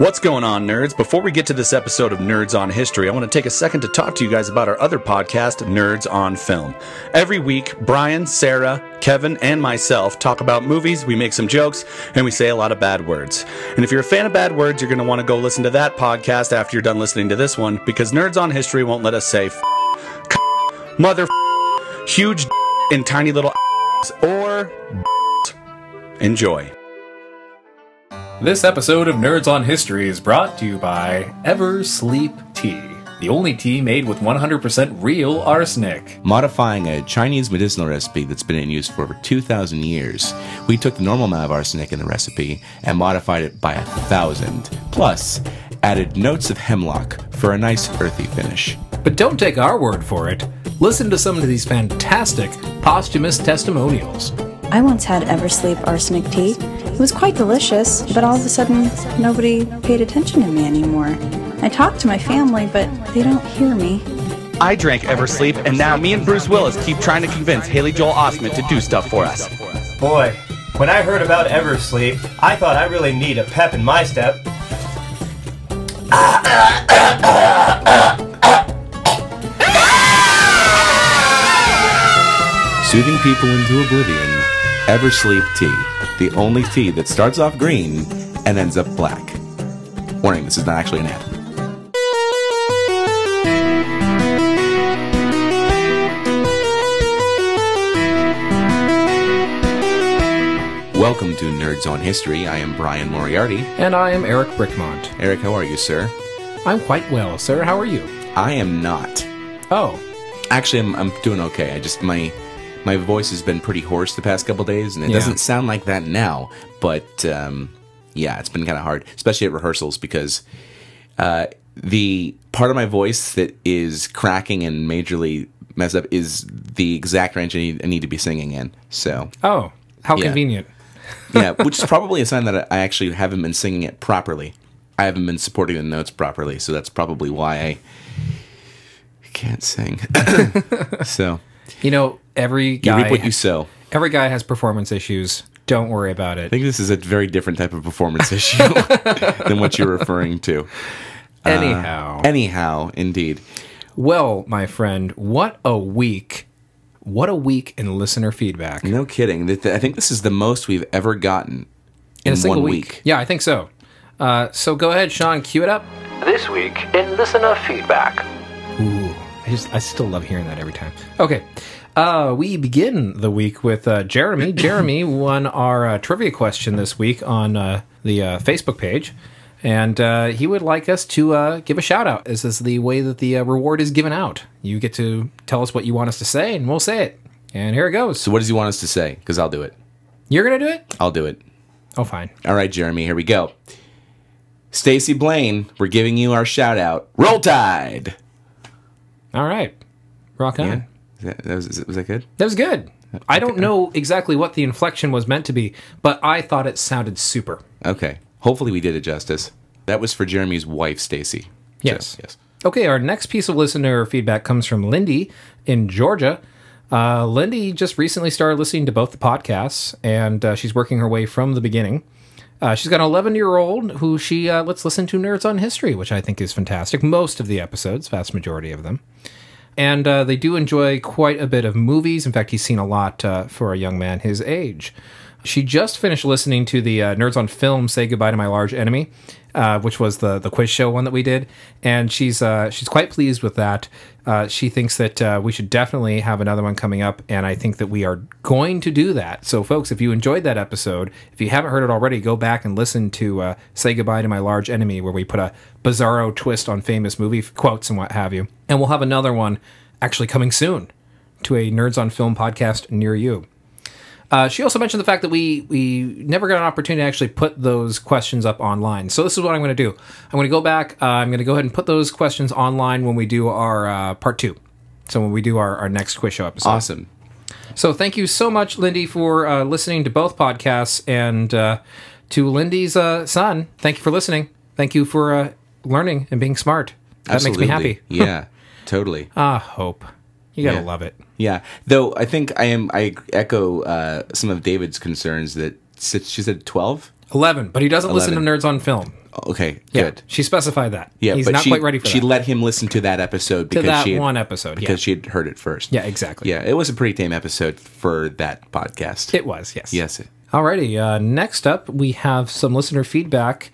What's going on, nerds? Before we get to this episode of Nerds on History, I want to take a second to talk to you guys about our other podcast, Nerds on Film. Every week, Brian, Sarah, Kevin, and myself talk about movies, we make some jokes, and we say a lot of bad words. And if you're a fan of bad words, you're going to want to go listen to that podcast after you're done listening to this one, because Nerds on History won't let us say f- c- mother huge and tiny little or enjoy. This episode of Nerds on History is brought to you by Ever Sleep Tea, the only tea made with 100% real arsenic. modifying a Chinese medicinal recipe that's been in use for over 2,000 years. We took the normal amount of arsenic in the recipe and modified it by a thousand, plus added notes of hemlock for a nice earthy finish. But don't take our word for it. Listen to some of these fantastic posthumous testimonials. I once had Eversleep arsenic tea. It was quite delicious, but all of a sudden, nobody paid attention to me anymore. I talk to my family, but they don't hear me. I drank Eversleep, and now me and Bruce Willis keep trying to convince Haley Joel Osment to do stuff for us. Boy, when I heard about Eversleep, I thought I really need a pep in my step. Soothing people into oblivion, Eversleep tea, the only tea that starts off green and ends up black. Warning, this is not actually an ad. Welcome to Nerds on History. I am Brian Moriarty. And I am Eric Brickmont. Eric, how are you, sir? I'm quite well, sir. How are you? I am not. Oh, Actually, I'm, I'm doing okay. I just my my voice has been pretty hoarse the past couple days, and it Yeah. doesn't sound like that now. But um, yeah, it's been kind of hard, especially at rehearsals, because uh, the part of my voice that is cracking and majorly messed up is the exact range I need, I need to be singing in. So oh, how Yeah. convenient. yeah, which is probably a sign that I actually haven't been singing it properly. I haven't been supporting the notes properly, so that's probably why I can't sing. so You know, every guy. you guy reap what you sow. every guy has performance issues. Don't worry about it. I think this is a very different type of performance issue than what you're referring to. Anyhow, Anyhow, indeed. well, my friend, what a week. What a week in listener feedback. No kidding. Th- th- I think this is the most we've ever gotten in, in a single one week. week. Yeah, I think so. Uh, so go ahead, Sean, cue it up. This week in listener feedback. I just I still love hearing that every time. Okay, uh, we begin the week with uh, Jeremy. Jeremy won our uh, trivia question this week on uh, the uh, Facebook page, and uh, he would like us to uh, give a shout out. This is the way that the uh, reward is given out. You get to tell us what you want us to say, and we'll say it. And here it goes. So, what does he want us to say? Because I'll do it. You're gonna do it? I'll do it. Oh, fine. All right, Jeremy, here we go. Stacy Blaine, we're giving you our shout out. Roll Tide! All right, rock on. Yeah. That, that was, was that good? That was good. I don't know exactly what the inflection was meant to be, but I thought it sounded super. Okay. Hopefully, we did it justice. That was for Jeremy's wife, Stacy. Yes. So, yes. Okay, our next piece of listener feedback comes from Lindy in Georgia. Uh, Lindy just recently started listening to both the podcasts, and uh, she's working her way from the beginning. Uh, she's got an 11 year old who she uh, lets listen to Nerds on History, which I think is fantastic. Most of the episodes, vast majority of them. And uh, they do enjoy quite a bit of movies. In fact, he's seen a lot uh, for a young man his age. She just finished listening to the uh, Nerds on Film "Say Goodbye to My Large Enemy," uh, which was the the quiz show one that we did, and she's uh, she's quite pleased with that. Uh, she thinks that uh, we should definitely have another one coming up, and I think that we are going to do that. So, folks, if you enjoyed that episode, if you haven't heard it already, go back and listen to uh, "Say Goodbye to My Large Enemy," where we put a bizarro twist on famous movie quotes and what have you. And we'll have another one actually coming soon to a Nerds on Film podcast near you. Uh, she also mentioned the fact that we we never got an opportunity to actually put those questions up online. So this is what I'm going to do. I'm going to go back. Uh, I'm going to go ahead and put those questions online when we do our uh, part two. So when we do our, our next quiz show episode. Awesome. So thank you so much, Lindy, for uh, listening to both podcasts, and uh, to Lindy's uh, son. Thank you for listening. Thank you for uh, learning and being smart. That makes me happy. yeah, totally. Ah, hope. You gotta Yeah. love it. Yeah, though I think I am. I echo uh, some of David's concerns that she said twelve. Eleven, but he doesn't listen to Nerds on Film. Okay, Yeah, good. she specified that. Yeah, he's not she, quite ready for she that. She let him listen to that episode because that she had, one episode, yeah. because she had heard it first. yeah, exactly. yeah. It was a pretty tame episode for that podcast. it was. Yes. yes, Alrighty, uh, next up we have some listener feedback.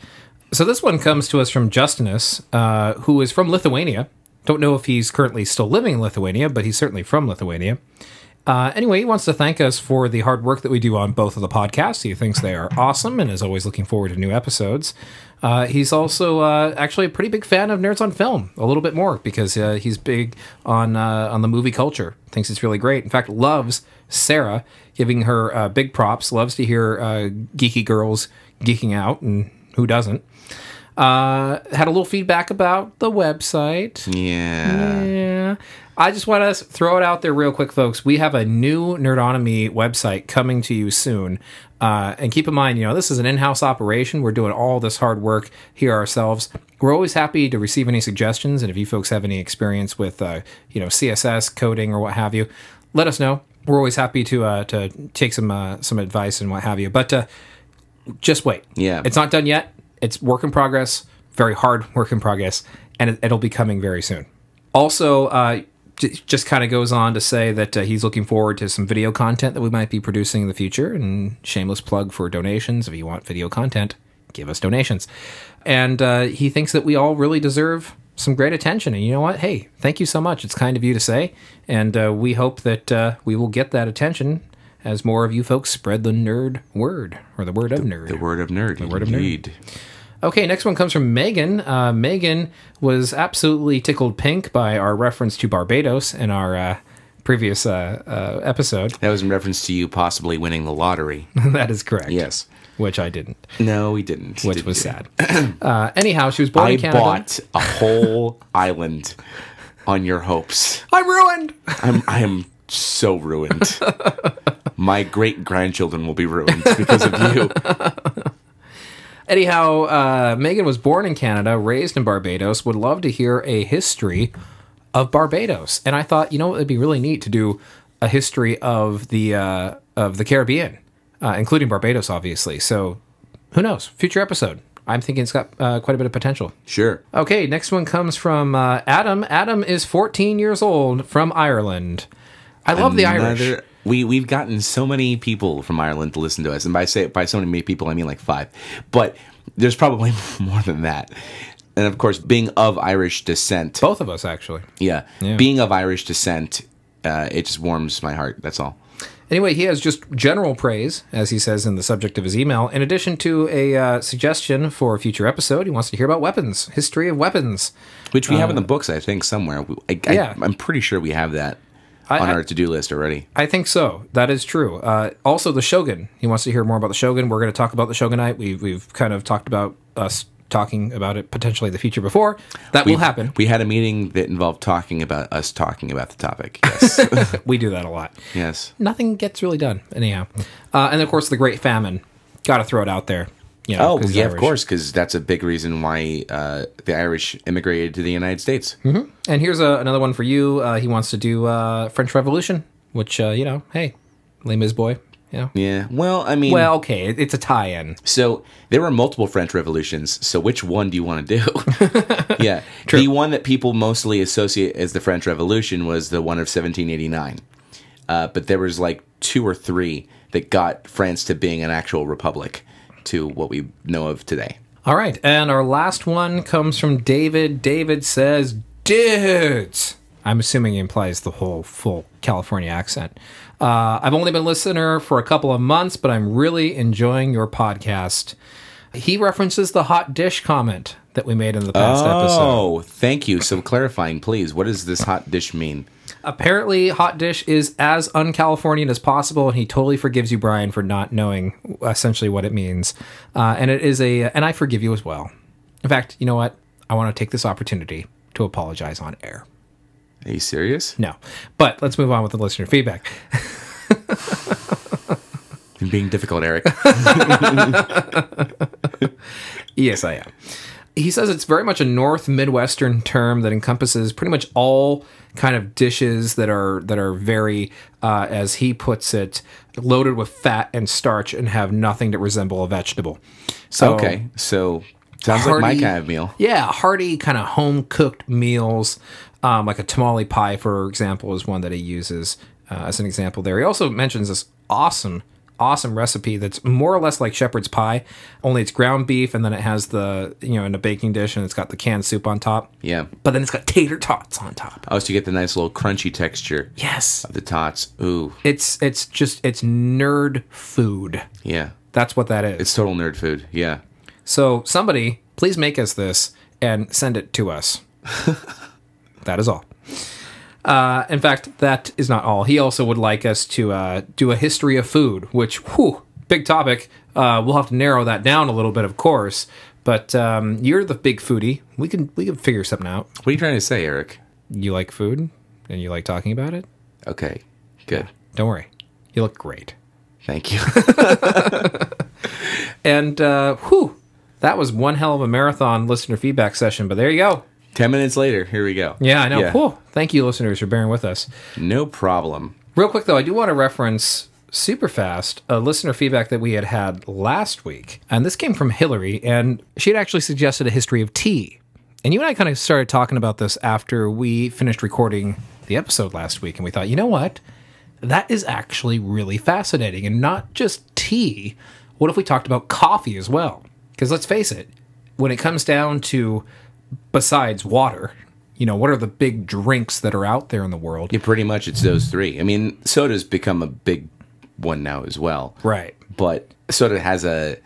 So this one comes to us from Justinus, uh, who is from Lithuania. Don't know if he's currently still living in Lithuania, but he's certainly from Lithuania. Uh, anyway, he wants to thank us for the hard work that we do on both of the podcasts. He thinks they are awesome and is always looking forward to new episodes. Uh, he's also uh, actually a pretty big fan of Nerds on Film, a little bit more because uh, he's big on uh, on the movie culture. Thinks it's really great. In fact, loves Sarah, giving her uh, big props. Loves to hear geeky girls geeking out, and who doesn't? Uh, had a little feedback about the website. yeah. Yeah. I just want to throw it out there real quick, folks. We have a new Nerdonomy website coming to you soon. Uh, and keep in mind, you know, this is an in house operation. We're doing all this hard work here ourselves. We're always happy to receive any suggestions. And if you folks have any experience with, uh, you know, CSS coding or what have you, let us know. We're always happy to uh, to take some uh, some advice and what have you. But uh, just wait. Yeah. It's not done yet. It's work in progress, very hard work in progress, and it, it'll be coming very soon. Also, uh, j- just kind of goes on to say that uh, he's looking forward to some video content that we might be producing in the future. And shameless plug for donations. If you want video content, give us donations. And uh, he thinks that we all really deserve some great attention. And you know what? Hey, thank you so much. It's kind of you to say. And uh, we hope that uh, we will get that attention as more of you folks spread the nerd word or the word of nerd. The word of nerd. The word of nerd. Okay, next one comes from Megan. Uh, Megan was absolutely tickled pink by our reference to Barbados in our uh, previous uh, uh, episode. That was in reference to you possibly winning the lottery. that is correct. Yes. Which I didn't, No, we didn't. which Didn't was sad. uh, anyhow, she was born I in Canada. I bought a whole island on your hopes. I'm ruined. I'm I am so ruined. My great grandchildren will be ruined because of you. Anyhow, uh, Megan was born in Canada, raised in Barbados, would love to hear a history of Barbados. And I thought, you know, it'd be really neat to do a history of the uh, of the Caribbean, uh, including Barbados, obviously. So, who knows? Future episode. I'm thinking it's got uh, quite a bit of potential. Sure. Okay, next one comes from uh, Adam. Adam is 14 years old from Ireland. I love the Irish. We we've gotten so many people from Ireland to listen to us, and by say by so many people, I mean like five. But there's probably more than that. And of course, being of Irish descent, Both of us, actually. yeah, Yeah. being of Irish descent, uh, it just warms my heart. That's all. Anyway, he has just general praise, as he says in the subject of his email. In addition to a uh, suggestion for a future episode, he wants to hear about weapons, history of weapons. Which we have in the books, I think, somewhere. I, I, Uh, yeah. I'm pretty sure we have that I- on our to-do list already. I think so. That is true. Uh, also, the Shogun. He wants to hear more about the Shogun. We're going to talk about the Shogunate. We've we've kind of talked about us talking about it potentially in the future before. That will We've- happen. We had a meeting that involved talking about us talking about the topic. Yes, We do that a lot. yes. Nothing gets really done anyhow. Uh, and of course, the Great Famine. Got to throw it out there. You know, Oh yeah, of course, because that's a big reason why uh, the Irish immigrated to the United States. And here's a, another one for you. Uh, he wants to do uh, French Revolution, which uh, you know, hey, Les Mis boy. You know. Yeah. Well, I mean, Well, okay, it's a tie-in. so there were multiple French revolutions. So which one do you want to do? yeah, the one that people mostly associate as the French Revolution was the one of 1789. Uh, but there was like two or three that got France to being an actual republic to what we know of today. All right, and our last one comes from David. David says, "Dudes." I'm assuming he implies the whole full California accent. Uh, I've only been a listener for a couple of months, but I'm really enjoying your podcast. He references the hot dish comment that we made in the past episode. Oh, thank you. So clarifying, please. What does this hot dish mean? Apparently, hot dish is as un-Californian as possible, and he totally forgives you, Brian, for not knowing essentially what it means. Uh, and it is a, and I forgive you as well. In fact, you know what? I want to take this opportunity to apologize on air. Are you serious? No, but let's move on with the listener feedback. You're being difficult, Eric. Yes, I am. He says it's very much a North Midwestern term that encompasses pretty much all kind of dishes that are that are very, uh, as he puts it, loaded with fat and starch and have nothing to resemble a vegetable. So, okay, so Sounds like my kind of meal. Yeah, hearty kind of home cooked meals, um, like a tamale pie, for example, is one that he uses uh, as an example there. He also mentions this awesome, awesome recipe that's more or less like shepherd's pie, only it's ground beef and then it has the, you know, in a baking dish and it's got the canned soup on top. Yeah. But then it's got tater tots on top. Oh, so you get the nice little crunchy texture Yes. of the tots. Ooh, It's it's just it's nerd food. yeah. That's what that is. It's total nerd food. Yeah. So somebody, please make us this and send it to us. that is all. Uh, in fact, that is not all. He also would like us to uh, do a history of food, which, whew, big topic. Uh, we'll have to narrow that down a little bit, of course. But um, you're the big foodie. We can we can figure something out. What are you trying to say, Eric? You like food, and you like talking about it. Okay. Good. Don't worry, you look great. Thank you. And uh, whew, that was one hell of a marathon listener feedback session. But there you go. Ten minutes later, here we go. Yeah, I know. Cool. Thank you, listeners, for bearing with us. No problem. Real quick, though, I do want to reference super fast a listener feedback that we had had last week. And this came from Hillary, and she had actually suggested a history of tea. And you and I kind of started talking about this after we finished recording the episode last week. And we thought, you know what? That is actually really fascinating. And not just tea. What if we talked about coffee as well? Because let's face it, when it comes down to besides water, you know, what are the big drinks that are out there in the world? Yeah, pretty much it's those three. I mean, soda's become a big one now as well. Right. But soda has a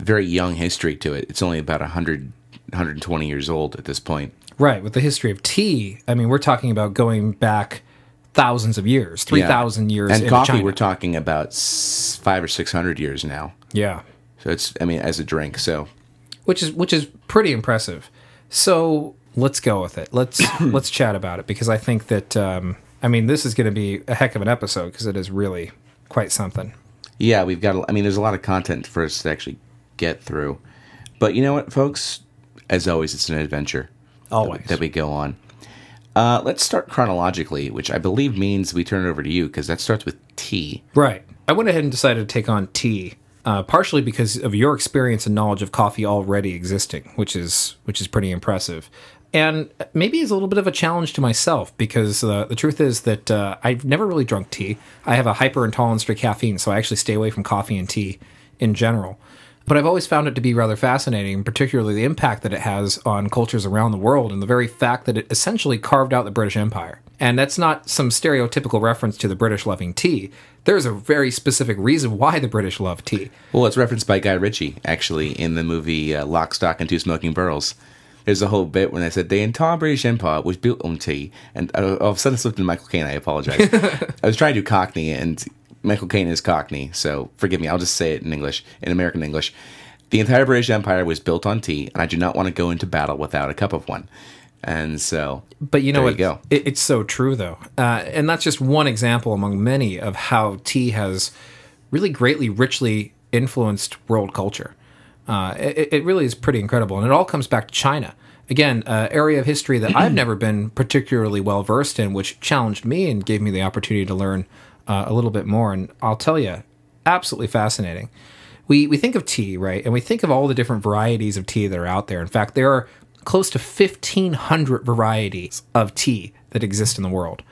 very young history to it. It's only about 100, 120 years old at this point. Right, with the history of tea, I mean, we're talking about going back thousands of years, 3,000 Yeah. years. And coffee, China. we're talking about five or six hundred years now. yeah, So it's, I mean, as a drink. So which is which is pretty impressive. So let's go with it. Let's let's chat about it because I think that um, I mean this is going to be a heck of an episode because it is really quite something. yeah, we've got. a- I mean, there's a lot of content for us to actually get through. But you know what, folks? As always, it's an adventure. Always. that we go on. Uh, let's start chronologically, which I believe means we turn it over to you because that starts with T. Right. I went ahead and decided to take on tea, uh, partially because of your experience and knowledge of coffee already existing, which is which is pretty impressive, and maybe is a little bit of a challenge to myself because uh, the truth is that uh, I've never really drunk tea. I have a hyper intolerance to caffeine, so I actually stay away from coffee and tea in general. But I've always found it to be rather fascinating, particularly the impact that it has on cultures around the world and the very fact that it essentially carved out the British Empire. And that's not some stereotypical reference to the British loving tea. There's a very specific reason why the British love tea. Well, it's referenced by Guy Ritchie actually in the movie uh, Lock, Stock, and Two Smoking Barrels. There's a whole bit when they said the entire British Empire was built on tea, and uh, all of a sudden I slipped into Michael Caine. I apologize. I was trying to do Cockney, and Michael Caine is Cockney, so forgive me. I'll just say it in English, in American English. The entire British Empire was built on tea, and I do not want to go into battle without a cup of one. And so, But you know what? you. It, it's so true, though. Uh, and that's just one example among many of how tea has really greatly, richly influenced world culture. Uh, it, it really is pretty incredible. And it all comes back to China. Again, an area of history that I've never been particularly well versed in, which challenged me and gave me the opportunity to learn uh, a little bit more. And I'll tell you, absolutely fascinating. We, we think of tea, right? And we think of all the different varieties of tea that are out there. In fact, there are close to 1,500 varieties of tea that exist in the world.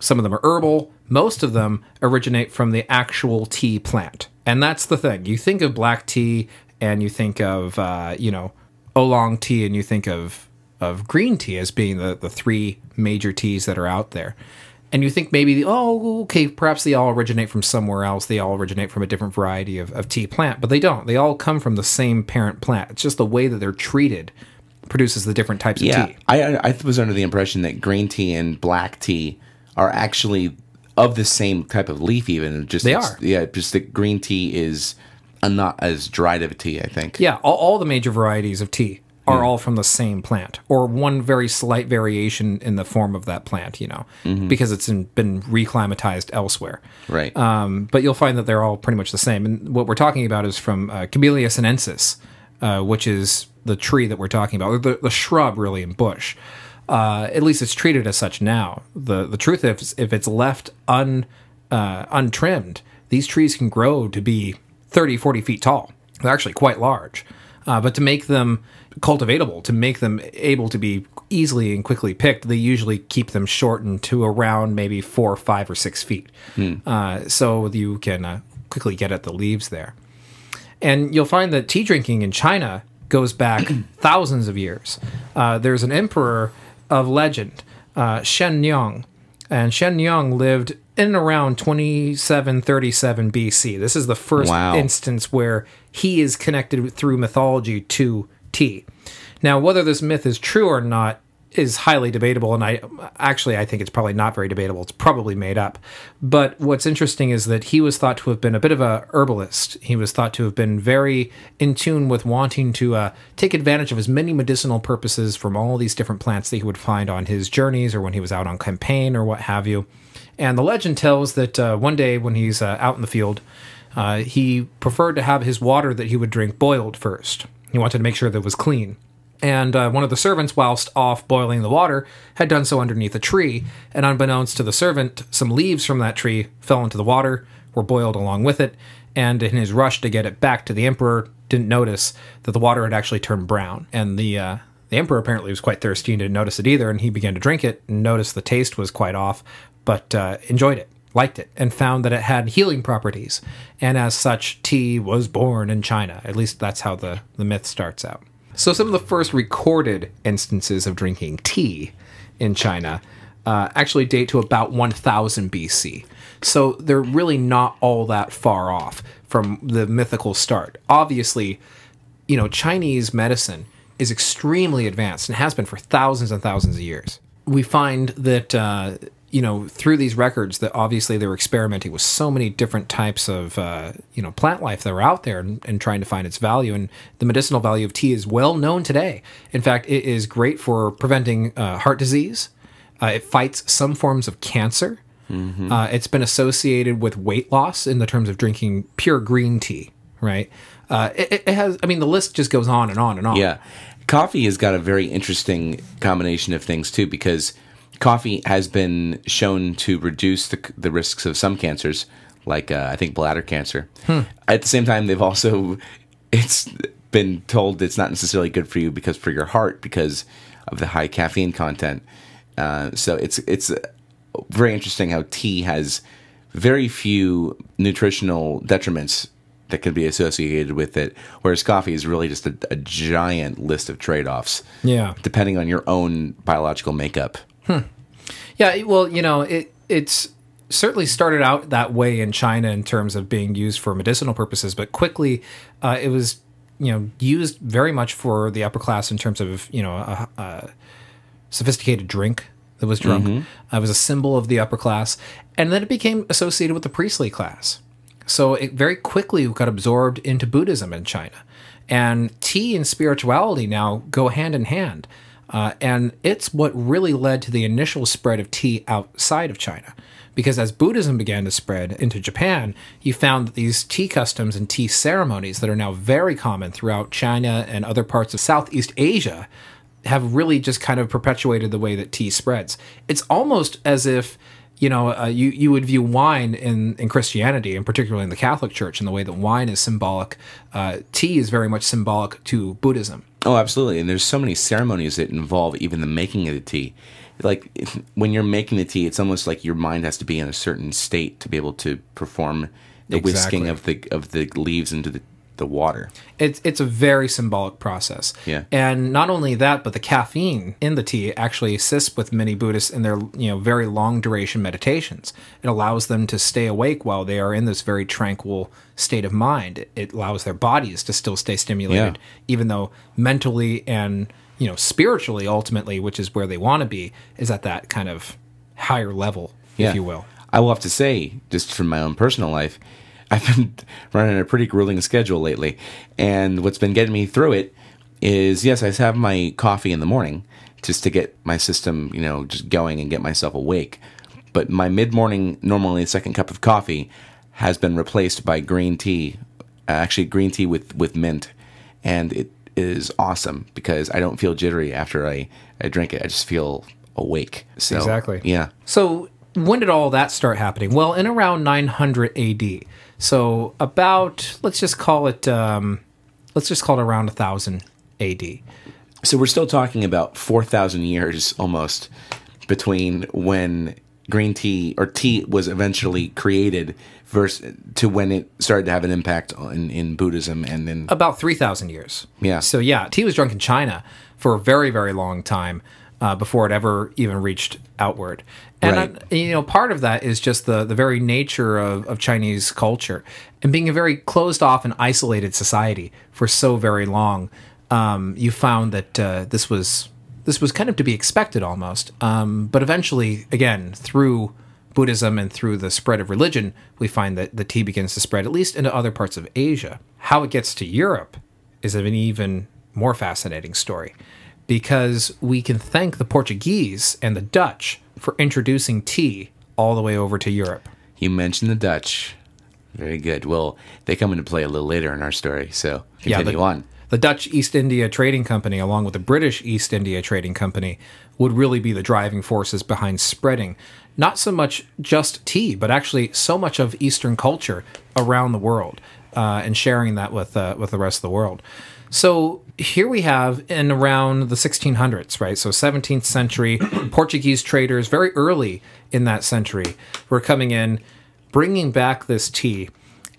Some of them are herbal, most of them originate from the actual tea plant. And that's the thing. You think of black tea and you think of, uh, you know, oolong tea and you think of, of green tea as being the, the three major teas that are out there. And you think maybe, oh, okay, perhaps they all originate from somewhere else. They all originate from a different variety of, of tea plant, but they don't. They all come from the same parent plant. It's just the way that they're treated produces the different types yeah, of tea. I, I was under the impression that green tea and black tea are actually of the same type of leaf, even. Just They are. Yeah, just that green tea is a not as dried of a tea, I think. Yeah, all, all the major varieties of tea are all from the same plant, or one very slight variation in the form of that plant, you know, because it's in, been reclimatized elsewhere. Right. Um, but you'll find that they're all pretty much the same. And what we're talking about is from uh, Camellia sinensis, uh, which is the tree that we're talking about, or the, the shrub really in bush. Uh, at least it's treated as such now. The the truth is, if it's left un uh, untrimmed, these trees can grow to be 30, 40 feet tall. They're actually quite large. Uh, but to make them cultivatable to make them able to be easily and quickly picked. They usually keep them shortened to around maybe four, five, or six feet, uh, so you can uh, quickly get at the leaves there. And you'll find that tea drinking in China goes back thousands of years. Uh, there's an emperor of legend, uh, Shen Nong, and Shen Nong lived in and around 2737 BC. This is the first Wow. instance where he is connected through mythology to tea. Now, whether this myth is true or not is highly debatable, and I actually I think it's probably not very debatable. It's probably made up. But what's interesting is that he was thought to have been a bit of a herbalist. He was thought to have been very in tune with wanting to uh, take advantage of as many medicinal purposes from all these different plants that he would find on his journeys or when he was out on campaign or what have you. And the legend tells that uh, one day when he's uh, out in the field, uh, he preferred to have his water that he would drink boiled first. He wanted to make sure that it was clean. And uh, one of the servants, whilst off boiling the water, had done so underneath a tree. And unbeknownst to the servant, some leaves from that tree fell into the water, were boiled along with it. And in his rush to get it back to the emperor, didn't notice that the water had actually turned brown. And the uh, the emperor apparently was quite thirsty and didn't notice it either. And he began to drink it and noticed the taste was quite off, but uh, enjoyed it liked it and found that it had healing properties. And as such, tea was born in China. At least that's how the, the myth starts out. So, some of the first recorded instances of drinking tea in China uh, actually date to about 1000 BC. So, they're really not all that far off from the mythical start. Obviously, you know, Chinese medicine is extremely advanced and has been for thousands and thousands of years. We find that, uh, you know, through these records that obviously they were experimenting with so many different types of, uh, you know, plant life that were out there and, and trying to find its value. And the medicinal value of tea is well known today. In fact, it is great for preventing uh, heart disease. Uh, it fights some forms of cancer. Uh, it's been associated with weight loss in the terms of drinking pure green tea, right? Uh, it, it has, I mean, the list just goes on and on and on. Yeah. Coffee has got a very interesting combination of things too, because coffee has been shown to reduce the, the risks of some cancers, like uh, I think bladder cancer. At the same time, they've also it's been told it's not necessarily good for you because for your heart because of the high caffeine content. Uh, so it's it's very interesting how tea has very few nutritional detriments that can be associated with it, whereas coffee is really just a, a giant list of trade offs. Yeah. Depending on your own biological makeup. Yeah, well, you know, it it's certainly started out that way in China in terms of being used for medicinal purposes, but quickly uh, it was you know used very much for the upper class in terms of you know a, a sophisticated drink that was drunk. Uh, it was a symbol of the upper class, and then it became associated with the priestly class. So it very quickly got absorbed into Buddhism in China. And tea and spirituality now go hand in hand. Uh, and it's what really led to the initial spread of tea outside of China. Because as Buddhism began to spread into Japan, you found that these tea customs and tea ceremonies that are now very common throughout China and other parts of Southeast Asia have really just kind of perpetuated the way that tea spreads. It's almost as if you know uh, you you would view wine in in Christianity and particularly in the Catholic Church in the way that wine is symbolic. Uh, tea is very much symbolic to Buddhism. Oh, absolutely. And there's so many ceremonies that involve even the making of the tea. Like when you're making the tea, it's almost like your mind has to be in a certain state to be able to perform the whisking of the of the leaves into the, the water. It's it's a very symbolic process. Yeah. And not only that, but the caffeine in the tea actually assists with many Buddhists in their you know very long duration meditations. It allows them to stay awake while they are in this very tranquil state of mind. It, allows their bodies to still stay stimulated, Yeah. even though mentally and you know spiritually, ultimately, which is where they want to be, is at that kind of higher level, if you will. I will have to say, just from my own personal life, I've been running a pretty grueling schedule lately. And what's been getting me through it is yes, I have my coffee in the morning just to get my system, you know, just going and get myself awake. But my mid morning, normally second cup of coffee, has been replaced by green tea, uh, actually, green tea with, with mint. And it is awesome because I don't feel jittery after I, I drink it. I just feel awake. So, Exactly. Yeah. So when did all that start happening? Well, in around 900 AD. So about let's just call it um, let's just call it around a thousand AD. So we're still talking about 4,000 years almost between when green tea or tea was eventually created versus to when it started to have an impact on, in Buddhism and then About 3,000 years. Yeah. So, yeah, tea was drunk in China for a very, very long time uh, before it ever even reached outward. And, Right. you know, part of that is just the, the very nature of, of Chinese culture and being a very closed off and isolated society for so very long. Um, you found that uh, this was this was kind of to be expected almost. Um, but eventually, again, through Buddhism and through the spread of religion, we find that the tea begins to spread, at least into other parts of Asia. How it gets to Europe is an even more fascinating story because we can thank the Portuguese and the Dutch for introducing tea all the way over to Europe. you mentioned the Dutch. Very good. Well, they come into play a little later in our story, so continue the, on. The Dutch East India Trading Company, along with the British East India Trading Company, would really be the driving forces behind spreading not so much just tea, but actually so much of Eastern culture around the world uh, and sharing that with uh, with the rest of the world. So here we have in around the 1600s, right? So 17th century Portuguese traders, very early in that century, were coming in, bringing back this tea.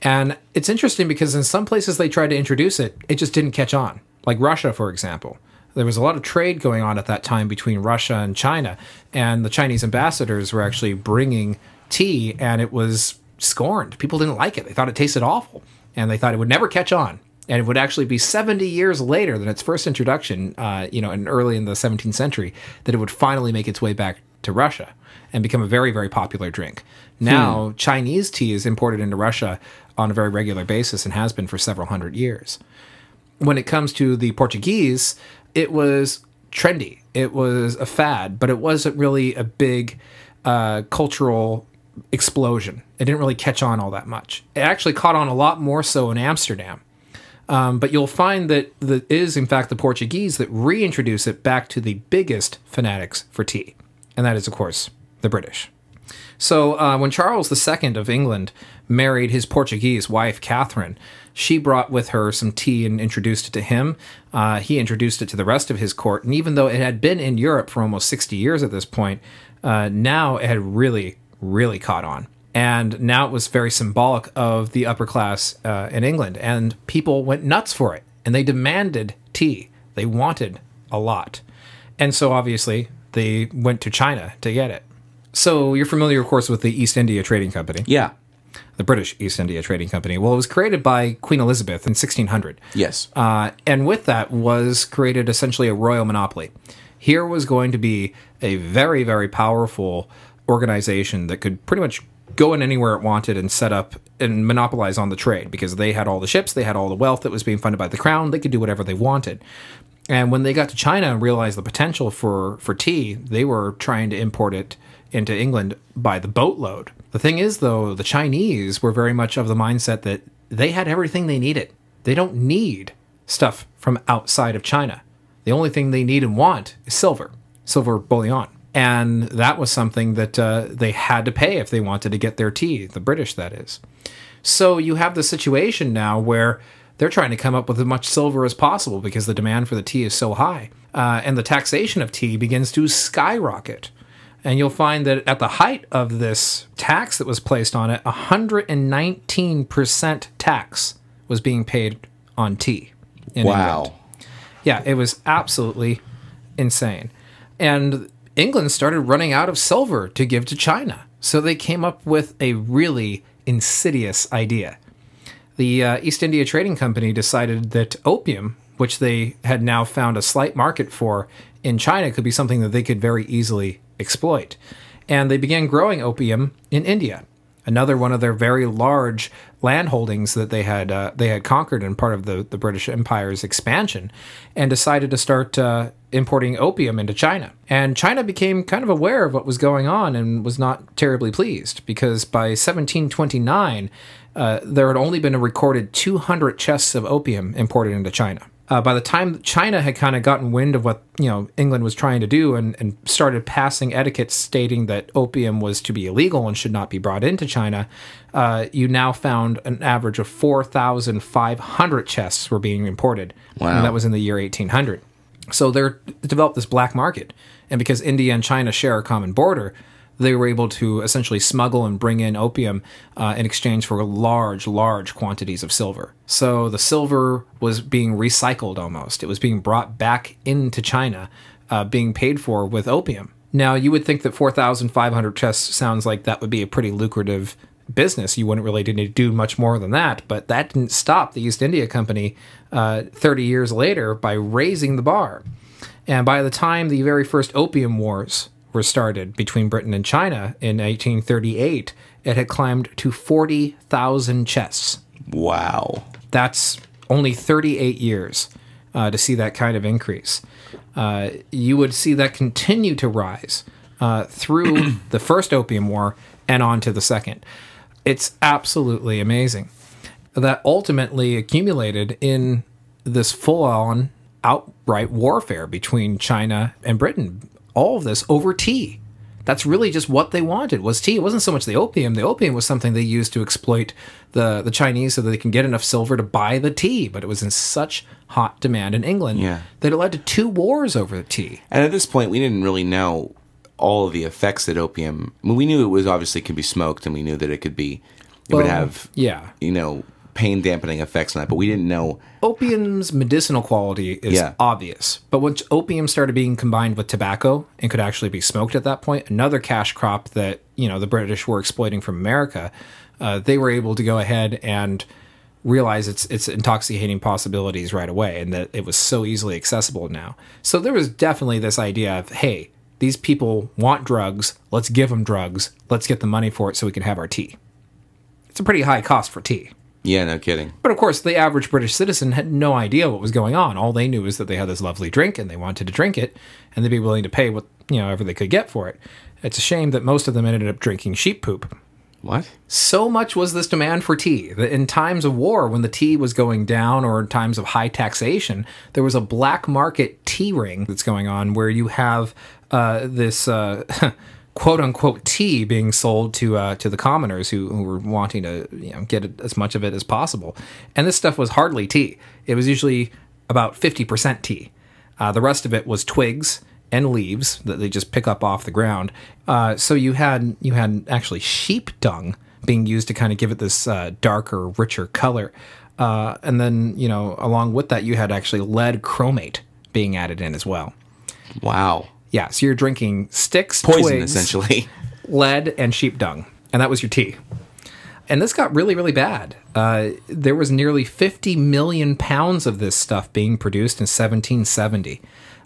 And it's interesting because in some places they tried to introduce it, it just didn't catch on. Like Russia, for example. There was a lot of trade going on at that time between Russia and China, and the Chinese ambassadors were actually bringing tea, and it was scorned. People didn't like it. They thought it tasted awful, and they thought it would never catch on. And it would actually be 70 years later than its first introduction, uh, you know, in early in the 17th century, that it would finally make its way back to Russia and become a very, very popular drink. Now, Chinese tea is imported into Russia on a very regular basis and has been for several hundred years. When it comes to the Portuguese, it was trendy. It was a fad, but it wasn't really a big uh, cultural explosion. It didn't really catch on all that much. It actually caught on a lot more so in Amsterdam. Um, but you'll find that that is, in fact, the Portuguese that reintroduce it back to the biggest fanatics for tea. And that is, of course, the British. So uh, when Charles II of England married his Portuguese wife, Catherine, she brought with her some tea and introduced it to him. Uh, he introduced it to the rest of his court. And even though it had been in Europe for almost 60 years at this point, uh, now it had really, really caught on. And now it was very symbolic of the upper class uh, in England. And people went nuts for it. And they demanded tea. They wanted a lot. And so obviously they went to China to get it. So you're familiar, of course, with the East India Trading Company, Yeah. the British East India Trading Company. Well, it was created by Queen Elizabeth in 1600. Yes. Uh, and with that was created essentially a royal monopoly. Here was going to be a very, very powerful organization that could pretty much go in anywhere it wanted and set up and monopolize on the trade because they had all the ships, they had all the wealth that was being funded by the crown, they could do whatever they wanted. And when they got to China and realized the potential for, for tea, they were trying to import it into England by the boatload. The thing is, though, the Chinese were very much of the mindset that they had everything they needed. They don't need stuff from outside of China. The only thing they need and want is silver, silver bullion. And that was something that uh, they had to pay if they wanted to get their tea, the British, that is. So you have the situation now where they're trying to come up with as much silver as possible because the demand for the tea is so high. Uh, and the taxation of tea begins to skyrocket. And you'll find that at the height of this tax that was placed on it, 119% tax was being paid on tea. In wow. England. Yeah, it was absolutely insane. And England started running out of silver to give to China. So they came up with a really insidious idea. The uh, East India Trading Company decided that opium, which they had now found a slight market for in China, could be something that they could very easily exploit. And they began growing opium in India, another one of their very large land holdings that they had uh, they had conquered in part of the, the British Empire's expansion, and decided to start uh, importing opium into China. And China became kind of aware of what was going on and was not terribly pleased because by 1729, uh, there had only been a recorded 200 chests of opium imported into China. Uh, by the time China had kind of gotten wind of what you know England was trying to do and, and started passing etiquettes stating that opium was to be illegal and should not be brought into China, uh, you now found an average of 4,500 chests were being imported. Wow. And that was in the year 1800. So they're developed this black market, and because India and China share a common border, they were able to essentially smuggle and bring in opium uh, in exchange for large, large quantities of silver. So the silver was being recycled almost; it was being brought back into China, uh, being paid for with opium. Now you would think that four thousand five hundred chests sounds like that would be a pretty lucrative business. You wouldn't really need to do much more than that. But that didn't stop the East India Company uh, 30 years later by raising the bar. And by the time the very first opium wars were started between Britain and China in 1838, it had climbed to 40,000 chests. Wow. That's only 38 years uh, to see that kind of increase. Uh, you would see that continue to rise uh, through the first Opium War and on to the second. It's absolutely amazing. That ultimately accumulated in this full on outright warfare between China and Britain. All of this over tea. That's really just what they wanted was tea. It wasn't so much the opium. The opium was something they used to exploit the, the Chinese so that they can get enough silver to buy the tea. But it was in such hot demand in England Yeah. that it led to two wars over the tea. And at this point, we didn't really know all of the effects that opium. I mean, we knew it was obviously could be smoked, and we knew that it could be. It would have, yeah. you know, pain dampening effects on that, but we didn't know. opium's medicinal quality is Yeah. obvious, but once opium started being combined with tobacco and could actually be smoked at that point, another cash crop that you know the British were exploiting from America, uh, they were able to go ahead and realize its its intoxicating possibilities right away, and that it was so easily accessible now. So there was definitely this idea of hey. These people want drugs. Let's give them drugs. Let's get the money for it so we can have our tea. It's a pretty high cost for tea. Yeah, no kidding. But of course, the average British citizen had no idea what was going on. All they knew is that they had this lovely drink and they wanted to drink it, and they'd be willing to pay what you know ever they could get for it. It's a shame that most of them ended up drinking sheep poop. What? So much was this demand for tea that in times of war, when the tea was going down, or in times of high taxation, there was a black market tea ring that's going on where you have uh, this. Uh, "quote unquote" tea being sold to uh, to the commoners who, who were wanting to you know, get as much of it as possible, and this stuff was hardly tea. It was usually about fifty percent tea. Uh, the rest of it was twigs and leaves that they just pick up off the ground. Uh, so you had you had actually sheep dung being used to kind of give it this uh, darker, richer color, uh, and then you know along with that you had actually lead chromate being added in as well. Wow. Yeah, so you're drinking sticks, Poison, twigs, essentially. lead, and sheep dung, and that was your tea. And this got really, really bad. Uh, there was nearly 50 million pounds of this stuff being produced in 1770.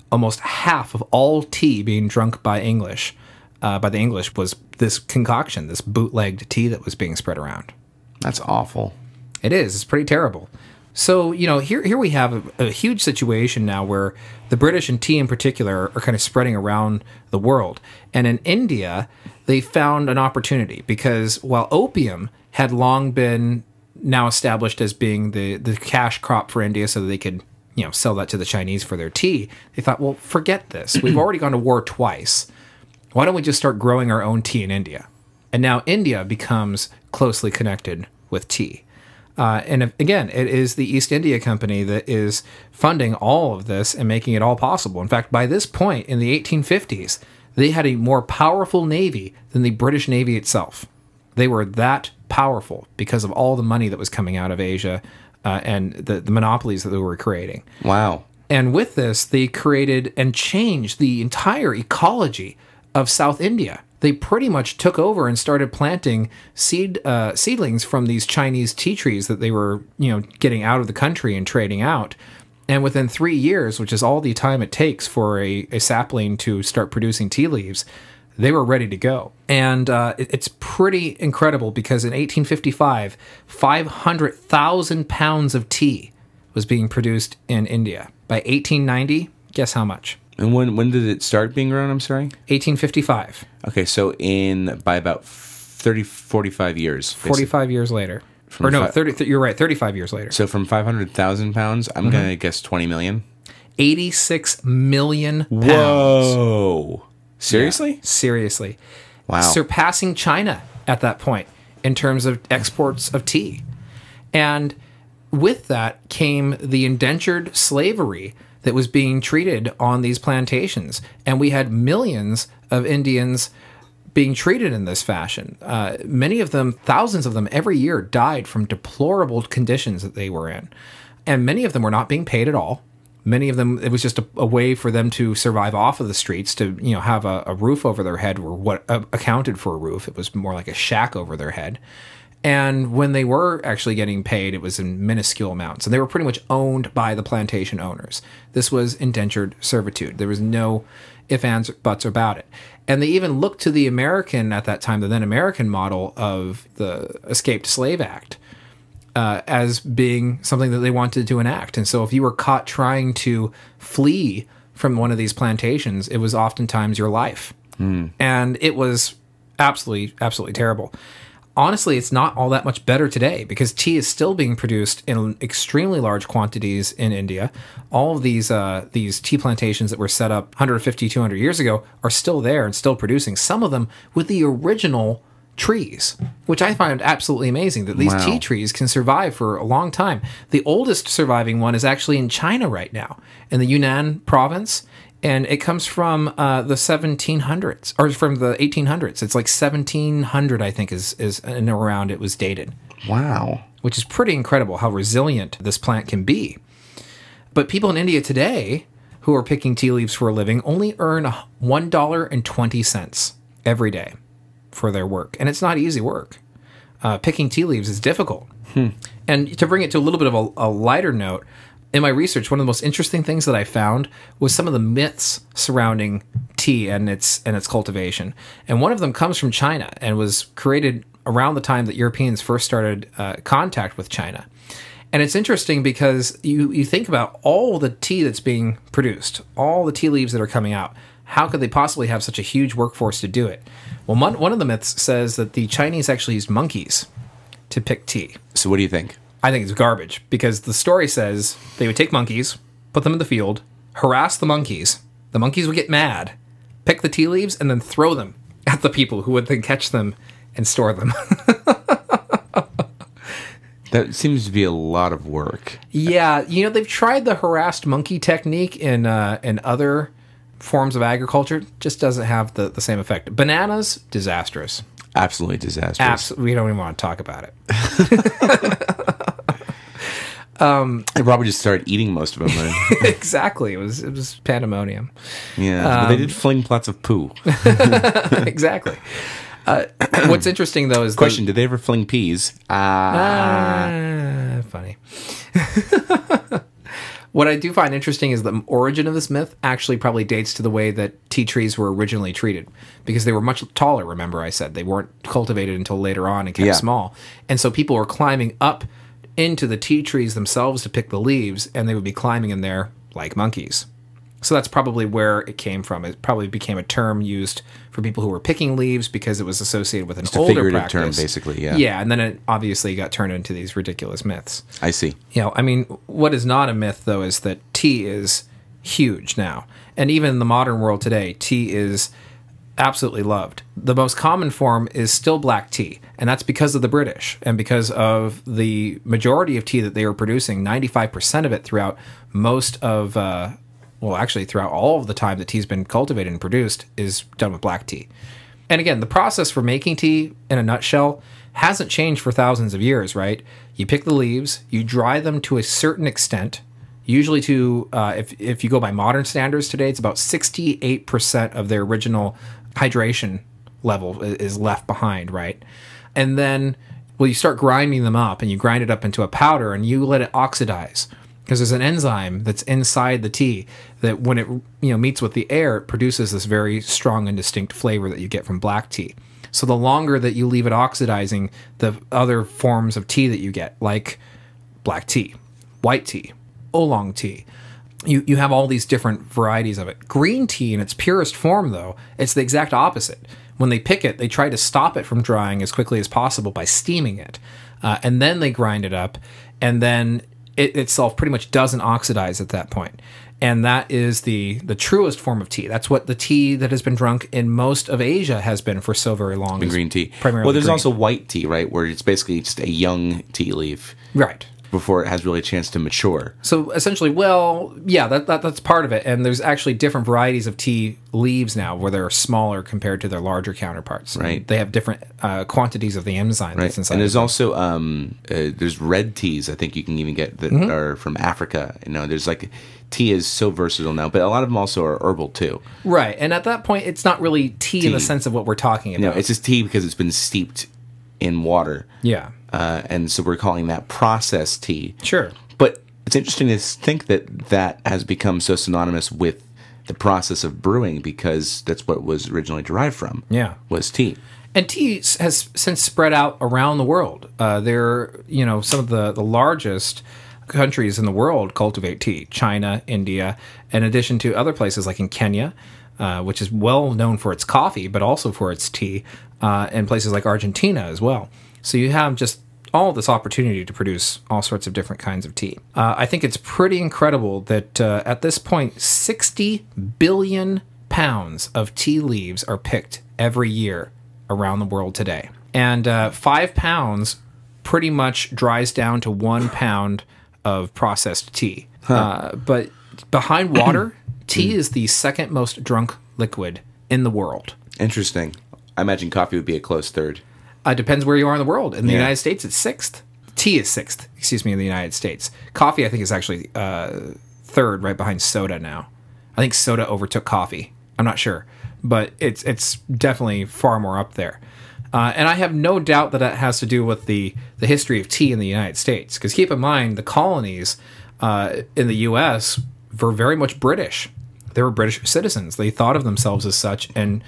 Almost half of all tea being drunk by English, uh, by the English, was this concoction, this bootlegged tea that was being spread around. That's awful. It is. It's pretty terrible. So you know, here here we have a, a huge situation now where the British and tea in particular are kind of spreading around the world, and in India they found an opportunity because while opium had long been now established as being the the cash crop for India, so that they could you know sell that to the Chinese for their tea, they thought, well, forget this. We've already gone to war twice. Why don't we just start growing our own tea in India? And now India becomes closely connected with tea. Uh, and if, again, it is the East India Company that is funding all of this and making it all possible. In fact, by this point in the 1850s, they had a more powerful navy than the British Navy itself. They were that powerful because of all the money that was coming out of Asia uh, and the, the monopolies that they were creating. Wow. And with this, they created and changed the entire ecology of South India. They pretty much took over and started planting seed uh, seedlings from these Chinese tea trees that they were, you know, getting out of the country and trading out. And within three years, which is all the time it takes for a, a sapling to start producing tea leaves, they were ready to go. And uh, it- it's pretty incredible because in 1855, 500,000 pounds of tea was being produced in India. By 1890, guess how much? And when when did it start being grown? I'm sorry. 1855, Okay, so in by about 30 45 years. basically. 45 years later. or no, fi- 30, th- you're right, 35 years later. So from 500,000 pounds, I'm Mm-hmm. going to guess 20 million. 86 million pounds. Whoa. Seriously? Seriously. Wow. Surpassing China at that point in terms of exports of tea. And with that came the indentured slavery that was being treated on these plantations. And we had millions of Indians being treated in this fashion. Uh, many of them, thousands of them every year, died from deplorable conditions that they were in. And many of them were not being paid at all. Many of them, it was just a, a way for them to survive off of the streets, to you know have a, a roof over their head, or what uh, accounted for a roof. It was more like a shack over their head. And when they were actually getting paid, it was in minuscule amounts. And they were pretty much owned by the plantation owners. This was indentured servitude. There was no if, ands, or buts about it. And they even looked to the American, at that time, the then American model of the Escaped Slave Act uh, as being something that they wanted to enact. And so if you were caught trying to flee from one of these plantations, it was oftentimes your life. And it was absolutely, absolutely terrible. Honestly, it's not all that much better today because tea is still being produced in extremely large quantities in India. All of these uh, these tea plantations that were set up 150, 200 years ago are still there and still producing. Some of them with the original trees, which I find absolutely amazing that these Wow. tea trees can survive for a long time. The oldest surviving one is actually in China right now, in the Yunnan province, and it comes from uh, the 1700s or from the 1800s. It's like 1700, I think, is is and around it was dated, Wow. which is pretty incredible how resilient this plant can be. But people in India today who are picking tea leaves for a living only earn one dollar and twenty cents every day for their work, and it's not easy work. Uh, picking tea leaves is difficult. And to bring it to a little bit of a, a lighter note, in my research, one of the most interesting things that I found was some of the myths surrounding tea and its and its cultivation. And one of them comes from China and was created around the time that Europeans first started uh, contact with China. And it's interesting because you, you think about all the tea that's being produced, all the tea leaves that are coming out. How could they possibly have such a huge workforce to do it? Well, one, one of the myths says that the Chinese actually used monkeys to pick tea. So what do you think? I think it's garbage because the story says they would take monkeys, put them in the field, harass the monkeys. The monkeys would get mad, pick the tea leaves, and then throw them at the people who would then catch them and store them. That seems to be a lot of work. yeah, you know they've tried the harassed monkey technique in uh, in other forms of agriculture. Just doesn't have the, the same effect. Bananas, disastrous. Absolutely disastrous. Abs- we don't even want to talk about it. I probably just started eating most of them. then. exactly. It was it was pandemonium. yeah, but Um, they did fling plots of poo. exactly. Uh, what's interesting though is the- Question: Did they ever fling peas? Ah, Ah, funny. what I do find interesting is the origin of this myth actually probably dates to the way that tea trees were originally treated because they were much taller. Remember, I said they weren't cultivated until later on and kept Yeah. small, and so people were climbing up into the tea trees themselves to pick the leaves, and they would be climbing in there like monkeys. So that's probably where it came from. It probably became a term used for people who were picking leaves because it was associated with an older figurative practice. term, basically, yeah. Yeah, and then it obviously got turned into these ridiculous myths. I see. You know, I mean, what is not a myth though is that tea is huge now, and even in the modern world today, tea is absolutely loved. The most common form is still black tea, and that's because of the British and because of the majority of tea that they were producing. Ninety-five percent of it throughout most of, uh, well, actually throughout all of the time that tea's been cultivated and produced is done with black tea. And again, the process for making tea in a nutshell hasn't changed for thousands of years, right? You pick the leaves, you dry them to a certain extent, usually to, uh, if, if you go by modern standards today, it's about 68% of their original hydration level is left behind, right? And then, well, you start grinding them up and you grind it up into a powder and you let it oxidize because there's an enzyme that's inside the tea that when it you know meets with the air it produces this very strong and distinct flavor that you get from black tea so the longer that you leave it oxidizing the other forms of tea that you get like black tea white tea oolong tea you, you have all these different varieties of it. Green tea in its purest form, though, it's the exact opposite. When they pick it, they try to stop it from drying as quickly as possible by steaming it. Uh, and then they grind it up, and then it itself pretty much doesn't oxidize at that point. And that is the the truest form of tea. That's what the tea that has been drunk in most of Asia has been for so very long. green tea. Primarily well, there's green. also white tea, right, where it's basically just a young tea leaf right. Before it has really a chance to mature. So essentially, well, yeah, that, that that's part of it. And there's actually different varieties of tea leaves now, where they're smaller compared to their larger counterparts. And Right. They have different uh, quantities of the enzyme Right. that's inside. And there's also um, uh, there's red teas. I think you can even get that Mm-hmm. are from Africa. You know, there's like tea is so versatile now, but a lot of them also are herbal too. right. And at that point, it's not really tea, in the sense of what we're talking about. No, it's just tea because it's been steeped in water. yeah. Uh, and so we're calling that process tea. Sure. But it's interesting to think that that has become so synonymous with the process of brewing because that's what was originally derived from. Yeah. was tea. And tea has since spread out around the world. Uh, there, you know, some of the, the largest countries in the world cultivate tea China, India, in addition to other places like in Kenya, uh, which is well known for its coffee, but also for its tea, uh, and places like Argentina as well. So you have just all this opportunity to produce all sorts of different kinds of tea. Uh, I think it's pretty incredible that uh, at this point, 60 billion pounds of tea leaves are picked every year around the world today. And uh, five pounds pretty much dries down to one pound of processed tea. Uh, but behind water, tea is the second most drunk liquid in the world. Interesting. I imagine coffee would be a close third. Uh, depends where you are in the world. In the Yeah. United States, it's sixth. Tea is sixth, excuse me, in the United States. Coffee, I think, is actually uh, third, right behind soda now. I think soda overtook coffee. I'm not sure, but it's it's definitely far more up there. Uh, and I have no doubt that that has to do with the the history of tea in the United States. Because keep in mind, the colonies uh, in the U.S. were very much British. They were British citizens. They thought of themselves as such and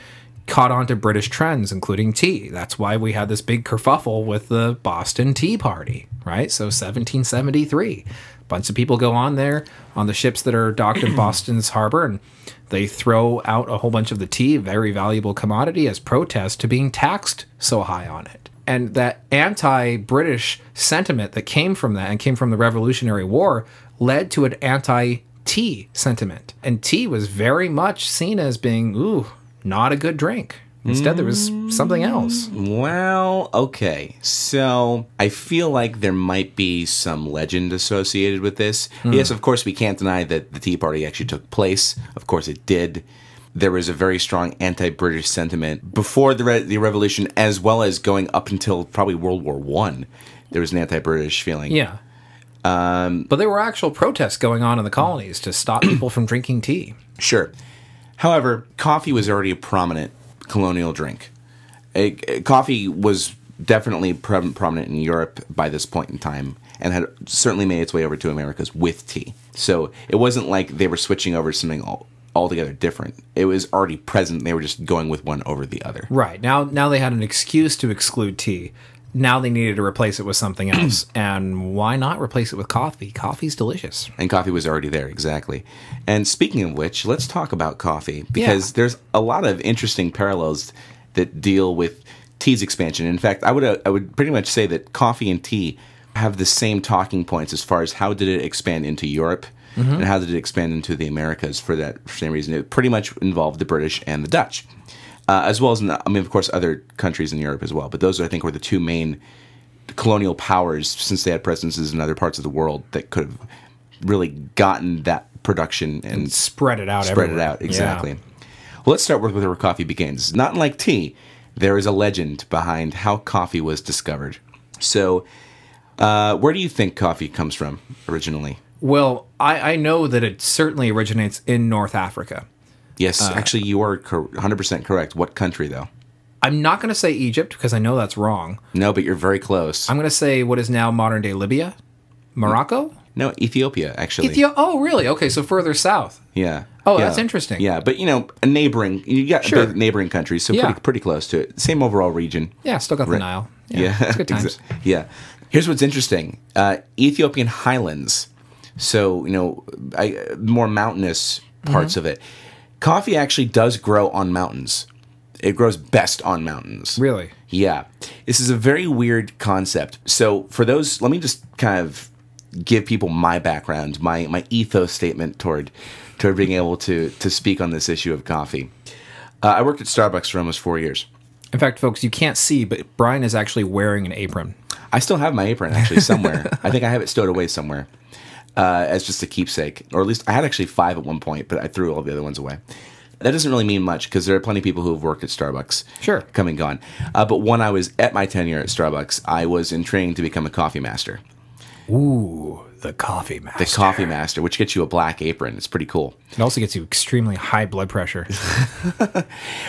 caught on to British trends, including tea. That's why we had this big kerfuffle with the Boston Tea Party, right? So 1773. Bunch of people go on there on the ships that are docked in Boston's harbor and they throw out a whole bunch of the tea, very valuable commodity, as protest to being taxed so high on it. And that anti British sentiment that came from that and came from the Revolutionary War led to an anti tea sentiment. And tea was very much seen as being, ooh, not a good drink. Instead, there was something else. Well, okay. So I feel like there might be some legend associated with this. Hmm. Yes, of course, we can't deny that the Tea Party actually took place. Of course, it did. There was a very strong anti-British sentiment before the re- the revolution, as well as going up until probably World War One. There was an anti-British feeling. Yeah. Um, but there were actual protests going on in the colonies to stop people from drinking tea. Sure. However, coffee was already a prominent colonial drink. A- a- coffee was definitely pre- prominent in Europe by this point in time and had certainly made its way over to Americas with tea. So it wasn't like they were switching over to something all, altogether different. It was already present. They were just going with one over the other. Right. Now now they had an excuse to exclude tea. Now they needed to replace it with something else. and why not replace it with coffee? Coffee's delicious. And coffee was already there, exactly. And speaking of which, let's talk about coffee because Yeah. there's a lot of interesting parallels that deal with tea's expansion. In fact, I would uh, I would pretty much say that coffee and tea have the same talking points as far as how did it expand into Europe and how did it expand into the Americas for that same reason. It pretty much involved the British and the Dutch. Uh, as well as, in, I mean, of course, other countries in Europe as well. But those, I think, were the two main colonial powers, since they had presences in other parts of the world, that could have really gotten that production and, Spread it out spread it everywhere. out Yeah. exactly. Well, let's start with where coffee begins. Not unlike tea, there is a legend behind how coffee was discovered. So, uh, where do you think coffee comes from originally? Well, I, I know that it certainly originates in North Africa. Yes, Uh, actually, you are cor- 100% correct. What country, though? I'm not going to say Egypt because I know that's wrong. No, but you're very close. I'm going to say what is now modern day Libya, Morocco, no, Ethiopia, actually. Ethiopia. Oh, really? Okay, so further south. Yeah. Oh, Yeah. that's interesting. Yeah, but you know, a neighboring, you got Sure. neighboring countries, so Yeah. pretty pretty close to it. Same overall region. Yeah, still got the Right. Nile. Yeah, it's good times. yeah. Here's what's interesting: uh, Ethiopian highlands. So you know, I, more mountainous parts of it. Coffee actually does grow on mountains. It grows best on mountains. Really? Yeah. This is a very weird concept. So, for those, let me just kind of give people my background, my, my ethos statement toward, toward being able to, to speak on this issue of coffee. Uh, I worked at Starbucks for almost four years. In fact, folks, you can't see, but Bryan is actually wearing an apron. I still have my apron actually somewhere. I think I have it stowed away somewhere uh, as just a keepsake, or at least I had actually five at one point, but I threw all the other ones away. That doesn't really mean much because there are plenty of people who have worked at Starbucks. Sure. Come and gone. Uh, but when I was at my tenure at Starbucks, I was in training to become a coffee master. Ooh, the coffee master. The coffee master, which gets you a black apron. It's pretty cool. It also gets you extremely high blood pressure.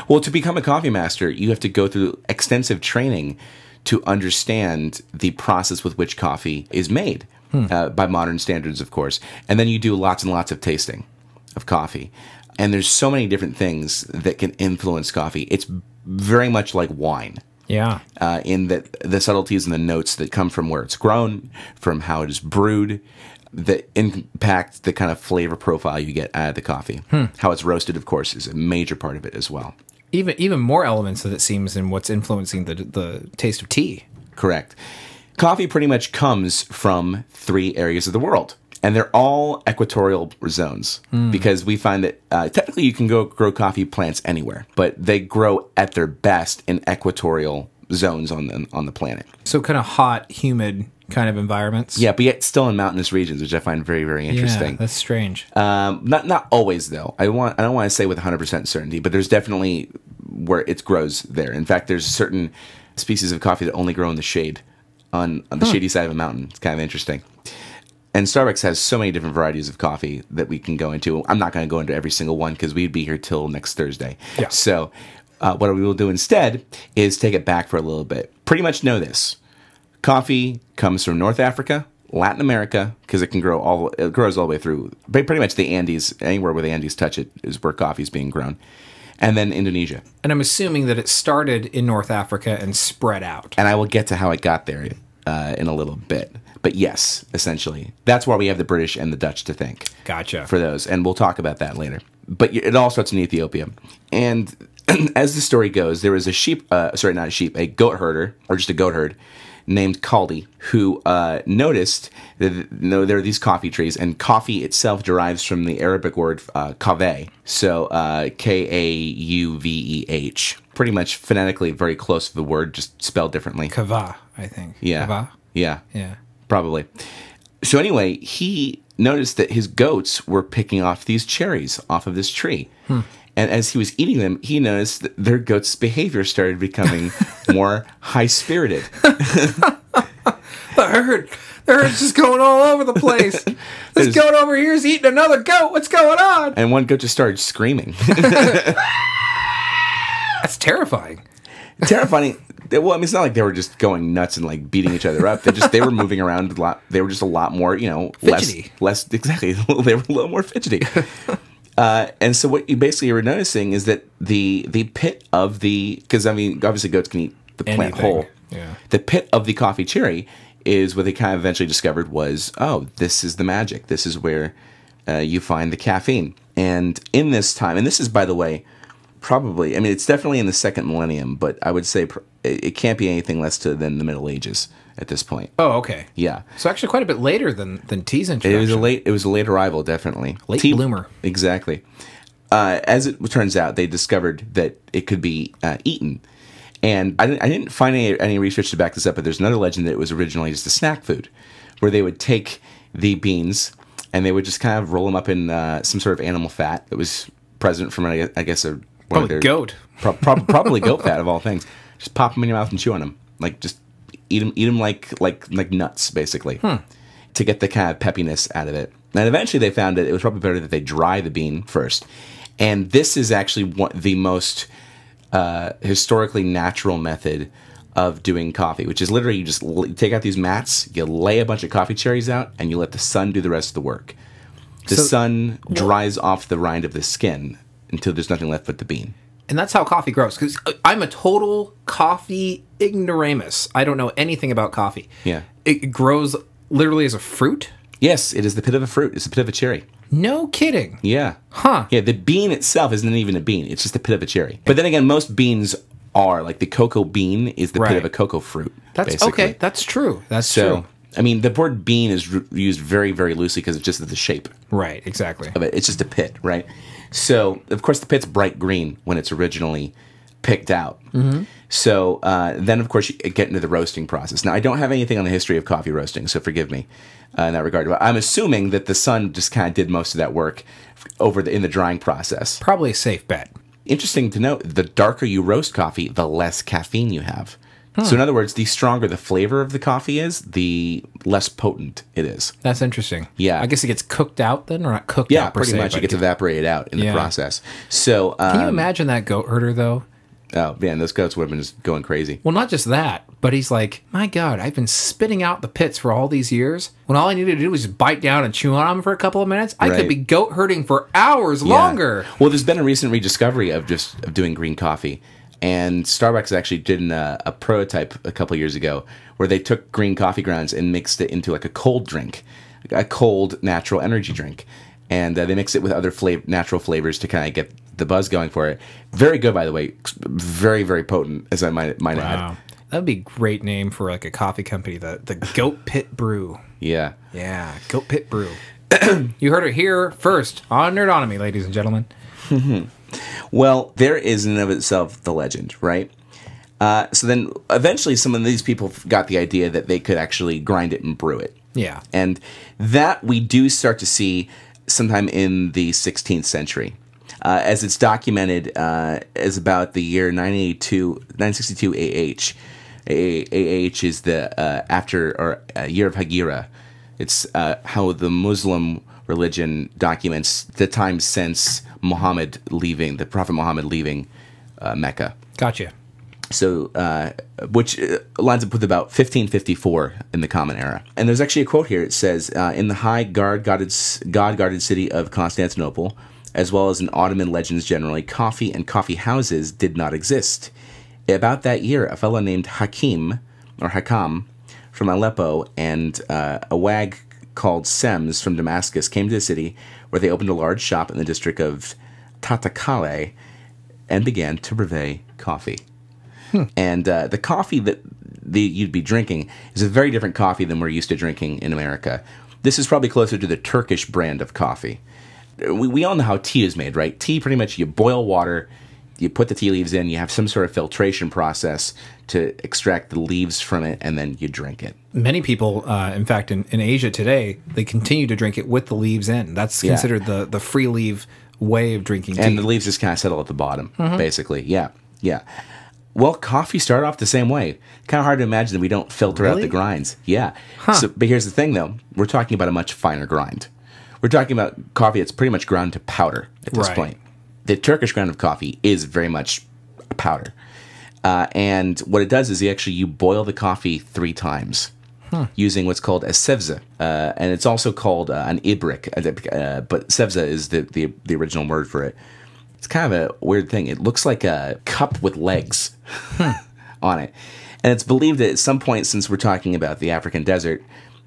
Well, to become a coffee master, you have to go through extensive training to understand the process with which coffee is made uh, by modern standards, of course. And then you do lots and lots of tasting of coffee. And there's so many different things that can influence coffee. It's very much like wine. yeah. uh, in that the subtleties and the notes that come from where it's grown, from how it is brewed, that impact the kind of flavor profile you get out of the coffee. How it's roasted, of course, is a major part of it as well. Even even more elements that it seems in what's influencing the the taste of tea. Correct. Coffee pretty much comes from three areas of the world. And they're all equatorial zones because we find that uh, technically you can go grow coffee plants anywhere, but they grow at their best in equatorial zones on the, on the planet. So kind of hot, humid kind of environments. Yeah, but yet still in mountainous regions, which I find very, very interesting. Yeah, that's strange. Um, not not always though. I want I don't want to say with 100 percent certainty, but there's definitely where it grows there. In fact, there's certain species of coffee that only grow in the shade on on the shady side of a mountain. It's kind of interesting. And Starbucks has so many different varieties of coffee that we can go into. I'm not going to go into every single one because we'd be here till next Thursday. Yeah. So, uh, what we will do instead is take it back for a little bit. Pretty much know this: coffee comes from North Africa, Latin America, because it can grow all it grows all the way through. Pretty much the Andes, anywhere where the Andes touch it, is where coffee is being grown, and then Indonesia. And I'm assuming that it started in North Africa and spread out. and I will get to how it got there uh, in a little bit. But yes, essentially, that's why we have the British and the Dutch to thank Gotcha. for those, and we'll talk about that later. But it all starts in Ethiopia, and as the story goes, there was a sheep, uh, sorry, not a sheep, a goat herder, or just a goat herd, named Kaldi, who uh, noticed that you know, there are these coffee trees, and coffee itself derives from the Arabic word uh, kaveh, so uh, K A U V E H, pretty much phonetically very close to the word, just spelled differently. Kava, I think. Yeah. Kava? Yeah. Yeah. Probably. So anyway, he noticed that his goats were picking off these cherries off of this tree. Hmm. And as he was eating them, he noticed that their goats' behavior started becoming more high spirited. The herd. The herd's just going all over the place. this There's- goat over here is eating another goat. What's going on? And one goat just started screaming. That's terrifying. Terrifying. Well, I mean, it's not like they were just going nuts and like beating each other up. They just they were moving around a lot. They were just a lot more, you know, Fidgety. less less exactly. they were a little more fidgety. Uh, and so what you basically are noticing is that the the pit of the because I mean obviously goats can eat the plant Anything. whole. Yeah. The pit of the coffee cherry is what they kind of eventually discovered was oh this is the magic. This is where uh, you find the caffeine. And in this time, and this is by the way probably I mean it's definitely in the second millennium, but I would say pr- it can't be anything less to than the Middle Ages at this point. Oh, okay. Yeah. So actually, quite a bit later than than tea's It was a late. It was a late arrival, definitely. Late Tea- bloomer. Exactly. Uh, as it turns out, they discovered that it could be uh, eaten, and I didn't, I didn't find any, any research to back this up. But there's another legend that it was originally just a snack food, where they would take the beans and they would just kind of roll them up in uh, some sort of animal fat that was present from, I guess- a Probably their- goat. Pro- prob- probably goat fat of all things. Just pop them in your mouth and chew on them, like just eat them, eat them like like like nuts, basically, to get the kind of peppiness out of it. And eventually, they found that it was probably better that they dry the bean first. And this is actually one, the most uh, historically natural method of doing coffee, which is literally you just l- take out these mats, you lay a bunch of coffee cherries out, and you let the sun do the rest of the work. The So- sun dries off the rind of the skin until there's nothing left but the bean. and that's how coffee grows. Because I'm a total coffee ignoramus. I don't know anything about coffee. Yeah. It grows literally as a fruit. Yes, it is the pit of a fruit. It's the pit of a cherry. No kidding. Yeah. Huh. Yeah, the bean itself isn't even a bean. It's just the pit of a cherry. But then again, most beans are like the cocoa bean is the pit of a cocoa fruit. That's basically. okay. That's true. That's So, true. I mean, the word bean is r- used very, very loosely because it's just the shape Right. Exactly. of it. It's just a pit, right? So, of course, the pit's bright green when it's originally picked out. Mm-hmm. So uh, then, of course, you get into the roasting process. Now, I don't have anything on the history of coffee roasting, so forgive me uh, in that regard. But I'm assuming that the sun just kind of did most of that work over the in the drying process. Probably a safe bet. Interesting to note: the darker you roast coffee, the less caffeine you have. So, in other words, the stronger the flavor of the coffee is, the less potent it is. That's interesting. Yeah. I guess it gets cooked out then, or not cooked Yeah, out per pretty se, much. It gets evaporated out in Yeah. the process. So, um, Can you imagine that goat herder though? Oh man, those goats would have been just going crazy. Well, not just that, but he's like, my God, I've been spitting out the pits for all these years. When all I needed to do was just bite down and chew on them for a couple of minutes, I Right. could be goat herding for hours Yeah. longer. Well, there's been a recent rediscovery of just of doing green coffee, and Starbucks actually did an, uh, a prototype a couple years ago where they took green coffee grounds and mixed it into like a cold drink, a cold natural energy drink, and uh, they mixed it with other flav- natural flavors to kind of get the buzz going for it. Very good, by the way. Very very potent, as I might might add. That'd be a great name for like a coffee company, the the Goat Pit Brew. Yeah. Yeah, Goat Pit Brew. you heard it here first on Nerdonomy, ladies and gentlemen. Well, there is in and of itself the legend, right? Uh, so then eventually some of these people got the idea that they could actually grind it and brew it. Yeah. And that we do start to see sometime in the 16th century. Uh, as it's documented uh, as about the year 982, 962 AH. A- AH is the uh, after or uh, year of Hegira. It's uh, how the Muslim religion documents the time since Muhammad leaving, the Prophet Muhammad leaving uh, Mecca Gotcha. so uh, which lines up with about 1554 in the common era and there's actually a quote here it says uh, in the high guard guarded god guarded city of constantinople as well as in ottoman legends generally coffee and coffee houses did not exist about that year a fellow named hakim or hakam from aleppo and uh, a wag called sems from damascus came to the city where they opened a large shop in the district of Tahtakale and began to brevet coffee and uh, the coffee that the, you'd be drinking is a very different coffee than we're used to drinking in America. This is probably closer to the Turkish brand of coffee. We, we all know how tea is made, right? Tea, pretty much, you boil water, you put the tea leaves in, you have some sort of filtration process to extract the leaves from it, and then you drink it. Many people, uh, in fact, in, in Asia today, they continue to drink it with the leaves in. That's Yeah. considered the, the free leaf way of drinking tea. and the leaves just kind of settle at the bottom, basically. Yeah, yeah. Well, coffee started off the same way. Kind of hard to imagine that we don't filter out the grinds. Yeah. So, but here's the thing, though. We're talking about a much finer grind. We're talking about coffee that's pretty much ground to powder at this Right. point. The Turkish ground of coffee is very much a powder. Uh, and what it does is you actually you boil the coffee three times using what's called a sevza, uh, and it's also called uh, an ibrik. Uh, but sevza is the, the the original word for it. It's kind of a weird thing. It looks like a cup with legs on it, and it's believed that at some point, since we're talking about the African desert,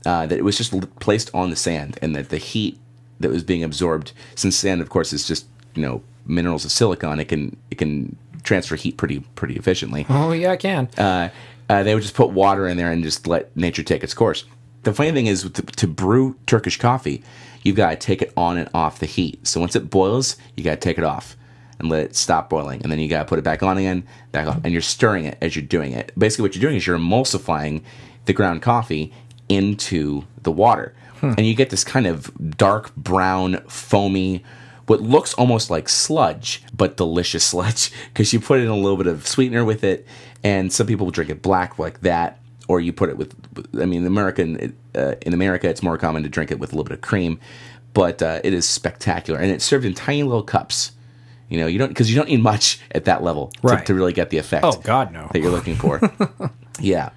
uh, that it was just placed on the sand, and that the heat that was being absorbed, since sand, of course, is just you know minerals of silicon, it can it can transfer heat pretty pretty efficiently oh, yeah, I can. uh, uh, they would just put water in there and just let nature take its course. The funny thing is, to, to brew Turkish coffee, you've got to take it on and off the heat. So once it boils, you got to take it off and let it stop boiling, and then you got to put it back on again, back off, and you're stirring it as you're doing it. Basically, what you're doing is you're emulsifying the ground coffee into the water, and you get this kind of dark brown, foamy what looks almost like sludge, but delicious sludge because you put in a little bit of sweetener with it, and some people will drink it black like that, or you put it with. I mean, American uh, in America, it's more common to drink it with a little bit of cream, but uh, it is spectacular, and it's served in tiny little cups. You know, you don't because you don't need much at that level to, to really get the effect. Oh, God, no. That you're looking for. yeah.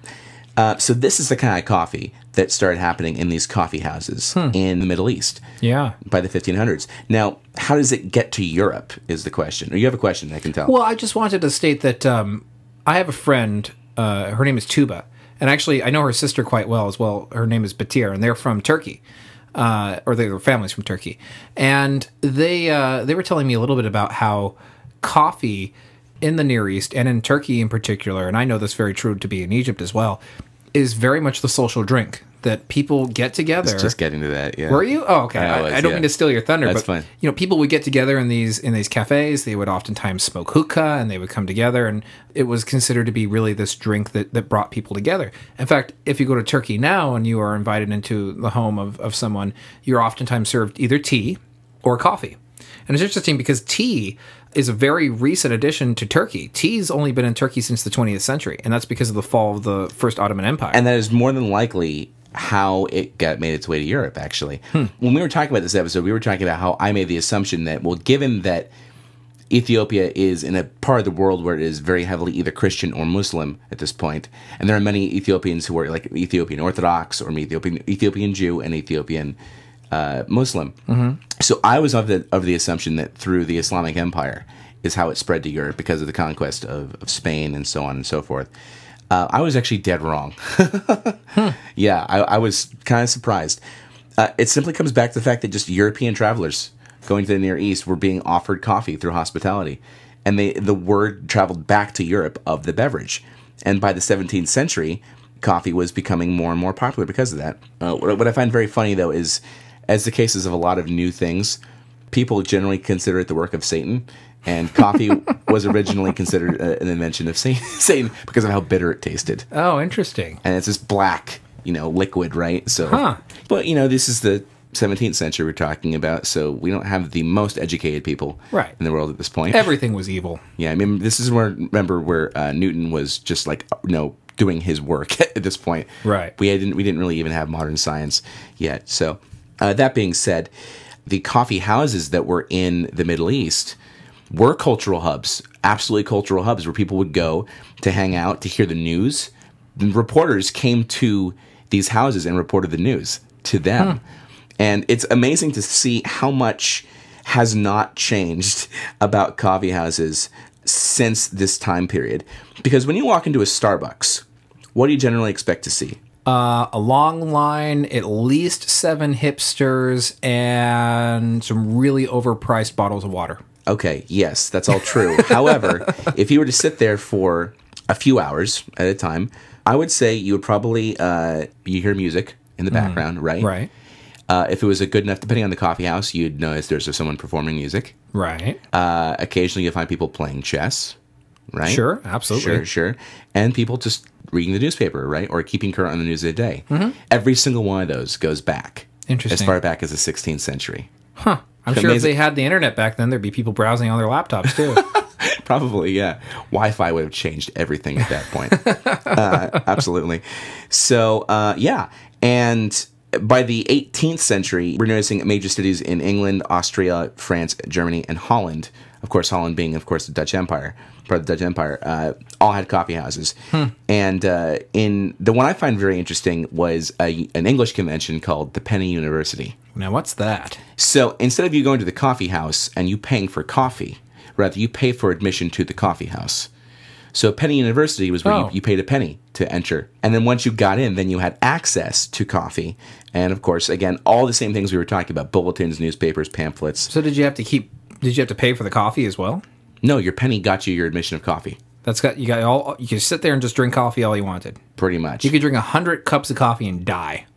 Uh, so this is the kind of coffee that started happening in these coffee houses in the Middle East Yeah. by the 1500s. Now, how does it get to Europe is the question. Or you have a question, I can tell. Well, I just wanted to state that um, I have a friend. Uh, her name is Tuba, and actually, I know her sister quite well as well. Her name is Batir, and they're from Turkey. uh, or they were families from Turkey, and they uh, they were telling me a little bit about how coffee in the Near East and in Turkey in particular, and I know this very true to be in Egypt as well, is very much the social drink that people get together. Just getting to that. Yeah. Were you? Oh, okay. I I, I don't yeah. mean to steal your thunder, That's but fine. you know, people would get together in these in these cafes. They would oftentimes smoke hookah, and they would come together, and it was considered to be really this drink that that brought people together. In fact, if you go to Turkey now and you are invited into the home of of someone, you're oftentimes served either tea or coffee. And it's interesting because tea is a very recent addition to Turkey. Tea's only been in Turkey since the 20th century, and that's because of the fall of the first Ottoman Empire. and that is more than likely how it got made its way to Europe. Actually, hmm. when we were talking about this episode, we were talking about how I made the assumption that, well, given that Ethiopia is in a part of the world where it is very heavily either Christian or Muslim at this point, and there are many Ethiopians who are like Ethiopian Orthodox or Ethiopian Ethiopian Jew and Ethiopian uh, Muslim. So I was of the of the assumption that through the Islamic Empire is how it spread to Europe because of the conquest of, of Spain and so on and so forth. Uh, I was actually dead wrong. Yeah, I, I was kind of surprised. Uh, it simply comes back to the fact that just European travelers going to the Near East were being offered coffee through hospitality, and they the word traveled back to Europe of the beverage. And by the 17th century, coffee was becoming more and more popular because of that. Uh, what, what I find very funny though is, as the cases of a lot of new things, people generally consider it the work of Satan. And coffee was originally considered uh, an invention of Satan, Satan because of how bitter it tasted oh, interesting. and it's this black, you know, liquid, right? So, Huh. but you know, this is the 17th century we're talking about, so we don't have the most educated people Right. in the world at this point. Everything was evil. yeah, I mean, this is where remember where uh, Newton was just like you know doing his work at this point. Right. We didn't we didn't really even have modern science yet. So, uh, that being said, the coffee houses that were in the Middle East were cultural hubs, absolutely cultural hubs where people would go to hang out, to hear the news. Reporters came to these houses and reported the news to them. And it's amazing to see how much has not changed about coffee houses since this time period. Because when you walk into a Starbucks, what do you generally expect to see? Uh, a long line, at least seven hipsters, and some really overpriced bottles of water. Okay, yes, that's all true. However, if you were to sit there for a few hours at a time, I would say you would probably uh, you hear music in the background, right? Right. Uh, if it was a good enough, depending on the coffee house, you'd notice there's someone performing music. Right. Uh, occasionally, you'll find people playing chess, right? Sure, absolutely. Sure, sure. And people just reading the newspaper, right? Or keeping current on the news of the day. Every single one of those goes back. Mm-hmm. Interesting. As far back as the 16th century. Huh. I'm sure if they had the internet back then, there'd be people browsing on their laptops too. Probably, yeah. Wi Fi would have changed everything at that point. uh, absolutely. So, uh, yeah. And by the 18th century, we're noticing major cities in England, Austria, France, Germany, and Holland. Of course, Holland being, of course, the Dutch Empire, part of the Dutch Empire, uh, all had coffee houses. And uh, in the one I find very interesting was a, an English convention called the Penny University. now, what's that? So instead of you going to the coffee house and you paying for coffee, rather you pay for admission to the coffee house. So Penny University was where Oh. you, you paid a penny to enter, and then once you got in, then you had access to coffee, and of course, again, all the same things we were talking about: bulletins, newspapers, pamphlets. So did you have to keep? Did you have to pay for the coffee as well? No, your penny got you your admission of coffee, That's got you got all. You could sit there and just drink coffee all you wanted. pretty much. You could drink a hundred cups of coffee and die.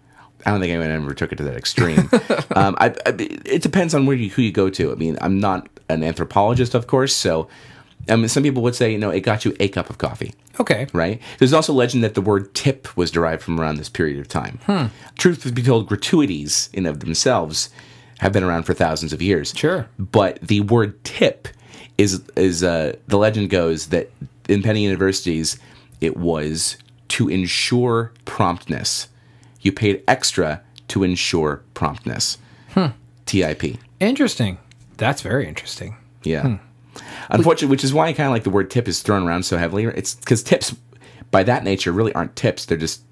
I don't think anyone ever took it to that extreme. um, I, I, it depends on where you, who you go to. I mean, I'm not an anthropologist, of course, so I mean, some people would say, you know, it got you a cup of coffee. Okay. right? There's also legend that the word tip was derived from around this period of time. Truth be told, gratuities in of themselves have been around for thousands of years. Sure. But the word tip is is uh, the legend goes that in penny universities it was to ensure promptness. You paid extra to ensure promptness. TIP. Interesting. That's very interesting. Yeah. Unfortunately, which is why I kind of like the word tip is thrown around so heavily. It's because tips, by that nature, really aren't tips. They're just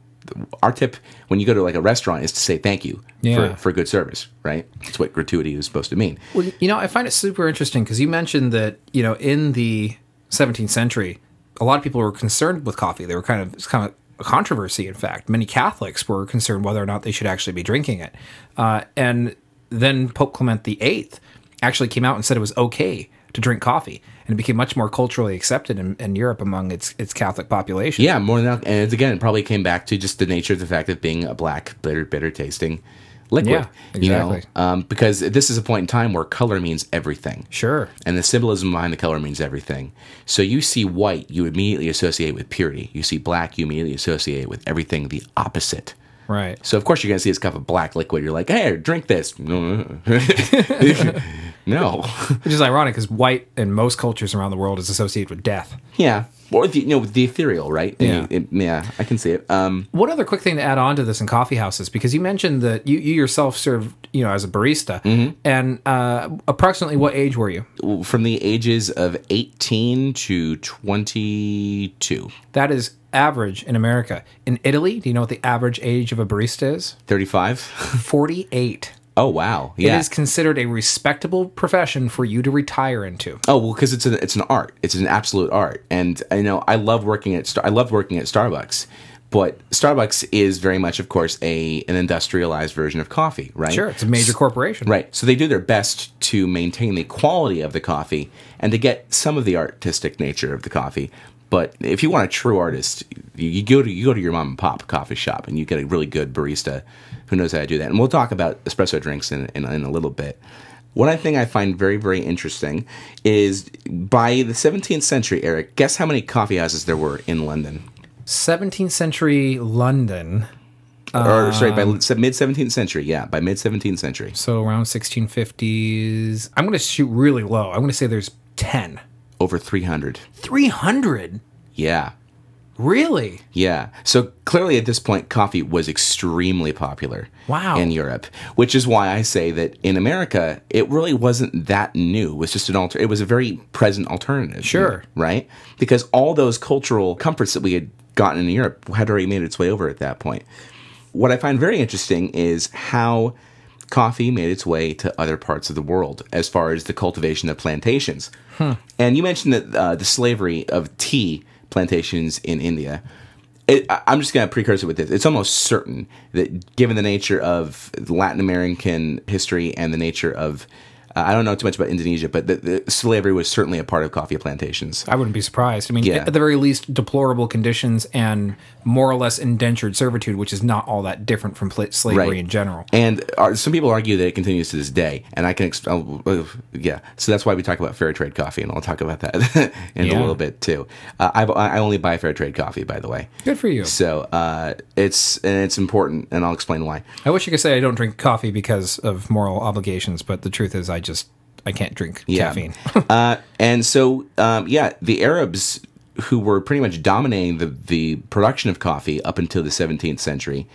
our tip when you go to like a restaurant is to say thank you Yeah. for, for good service, right? That's what gratuity is supposed to mean. Well, you know, I find it super interesting because you mentioned that you know in the 17th century, a lot of people were concerned with coffee. They were kind of it's kind of a controversy. In fact, many Catholics were concerned whether or not they should actually be drinking it. Uh, and then Pope Clement VIII actually came out and said it was okay to drink coffee, and it became much more culturally accepted in, in Europe among its its Catholic population. Yeah, more than that. And it's, again, it probably came back to just the nature of the fact of being a black, bitter, bitter tasting liquid. Yeah, You know, exactly. um, because this is a point in time where color means everything. Sure. And the symbolism behind the color means everything. So you see white, you immediately associate with purity. You see black, you immediately associate with everything the opposite. Right. So of course you're gonna see this cup of black liquid. You're like, hey, drink this. no. Which is ironic because white in most cultures around the world is associated with death. yeah. Or the you know the ethereal, right? Yeah. It- yeah, I can see it. Um, One other quick thing to add on to this in coffee houses, because you mentioned that you, you yourself served, you know, as a barista, Mm-hmm. and uh, approximately what age were you? from the ages of 18 to 22, That is average in America. In Italy, do you know what the average age of a barista is? 35. 48. Oh wow, yeah. It is considered a respectable profession for you to retire into. Oh well, because it's an it's an art. It's an absolute art, and I know I love working at I love working at Starbucks, but Starbucks is very much, of course, a an industrialized version of coffee, right? Sure, it's a major corporation. Right. So they do their best to maintain the quality of the coffee and to get some of the artistic nature of the coffee. But if you want a true artist, you, you go to you go to your mom and pop coffee shop and you get a really good barista who knows how to do that. And we'll talk about espresso drinks in, in, in a little bit. One thing I find very, very interesting is by the 17th century, Eric, guess how many coffee houses there were in London? 17th century London, or sorry, by Um, mid 17th century. Yeah, by mid 17th century. so around 1650s. I'm going to shoot really low. I'm going to say there's 10. Over 300. 300? Yeah. Really? Yeah. So clearly at this point, coffee was extremely popular Wow. in Europe, which is why I say that in America, it really wasn't that new. It was just an alter, it was a very present alternative. Sure. Right? Because all those cultural comforts that we had gotten in Europe had already made its way over at that point. What I find very interesting is how coffee made its way to other parts of the world as far as the cultivation of plantations. And you mentioned that uh, the slavery of tea plantations in India. It, I'm just going to precursor with this. It's almost certain that, given the nature of Latin American history and the nature of, I don't know too much about Indonesia, but the, the slavery was certainly a part of coffee plantations. I wouldn't be surprised. I mean, Yeah. at the very least, deplorable conditions and more or less indentured servitude, which is not all that different from pla- slavery Right. in general. And uh, some people argue that it continues to this day, and I can, exp- I'll- uh, yeah. So that's why we talk about fair trade coffee, and I'll talk about that in Yeah. a little bit too. Uh, I, I only buy fair trade coffee, by the way. Good for you. So uh, it's and it's important, and I'll explain why. I wish I could say I don't drink coffee because of moral obligations, but the truth is, I just I can't drink caffeine. uh, and so, um, yeah, the Arabs, who were pretty much dominating the, the production of coffee up until the 17th century,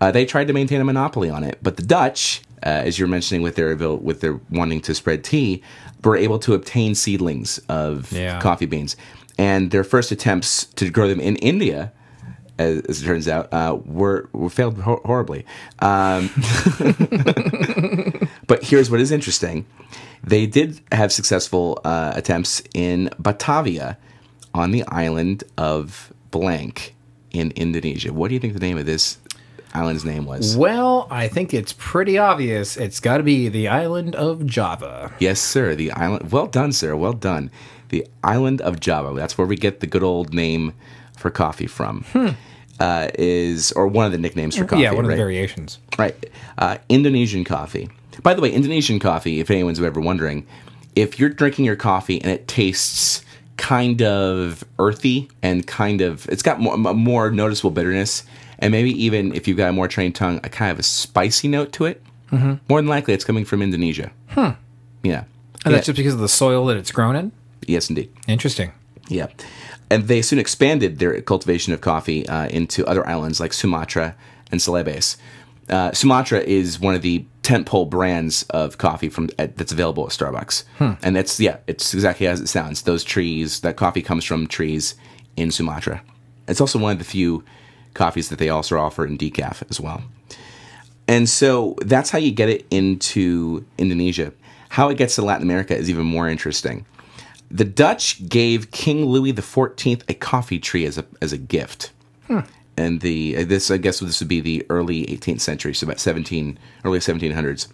uh, they tried to maintain a monopoly on it. But the Dutch, uh, as you're mentioning with their with their wanting to spread tea, were able to obtain seedlings of Yeah. coffee beans. And their first attempts to grow them in India, as, as it turns out, uh, were, were failed hor- horribly. Um, but here's what is interesting: they did have successful uh, attempts in Batavia, on the island of blank in Indonesia. What do you think the name of this island's name was? well, I think it's pretty obvious. It's got to be the island of Java. Yes, sir. The island. Well done, sir. Well done. The island of Java. That's where we get the good old name for coffee from. Uh, is or one of the nicknames for coffee. yeah, one of right? the variations. Right. Uh, Indonesian coffee. By the way, Indonesian coffee, if anyone's ever wondering, if you're drinking your coffee and it tastes kind of earthy and kind of, it's got more, more noticeable bitterness, and maybe even if you've got a more trained tongue, a kind of a spicy note to it, more than likely it's coming from Indonesia. Hmm. Yeah. And Yeah. that's just because of the soil that it's grown in? yes, indeed. Interesting. Yeah. And they soon expanded their cultivation of coffee uh, into other islands like Sumatra and Celebes. Uh, Sumatra is one of the tentpole brands of coffee from uh, that's available at Starbucks, and that's yeah, it's exactly as it sounds. Those trees, that coffee comes from trees in Sumatra. It's also one of the few coffees that they also offer in decaf as well. And so that's how you get it into Indonesia. How it gets to Latin America is even more interesting. The Dutch gave King Louis XIV a coffee tree as a, as a gift. And the uh, this I guess this would be the early 18th century, so about 17 early 1700s.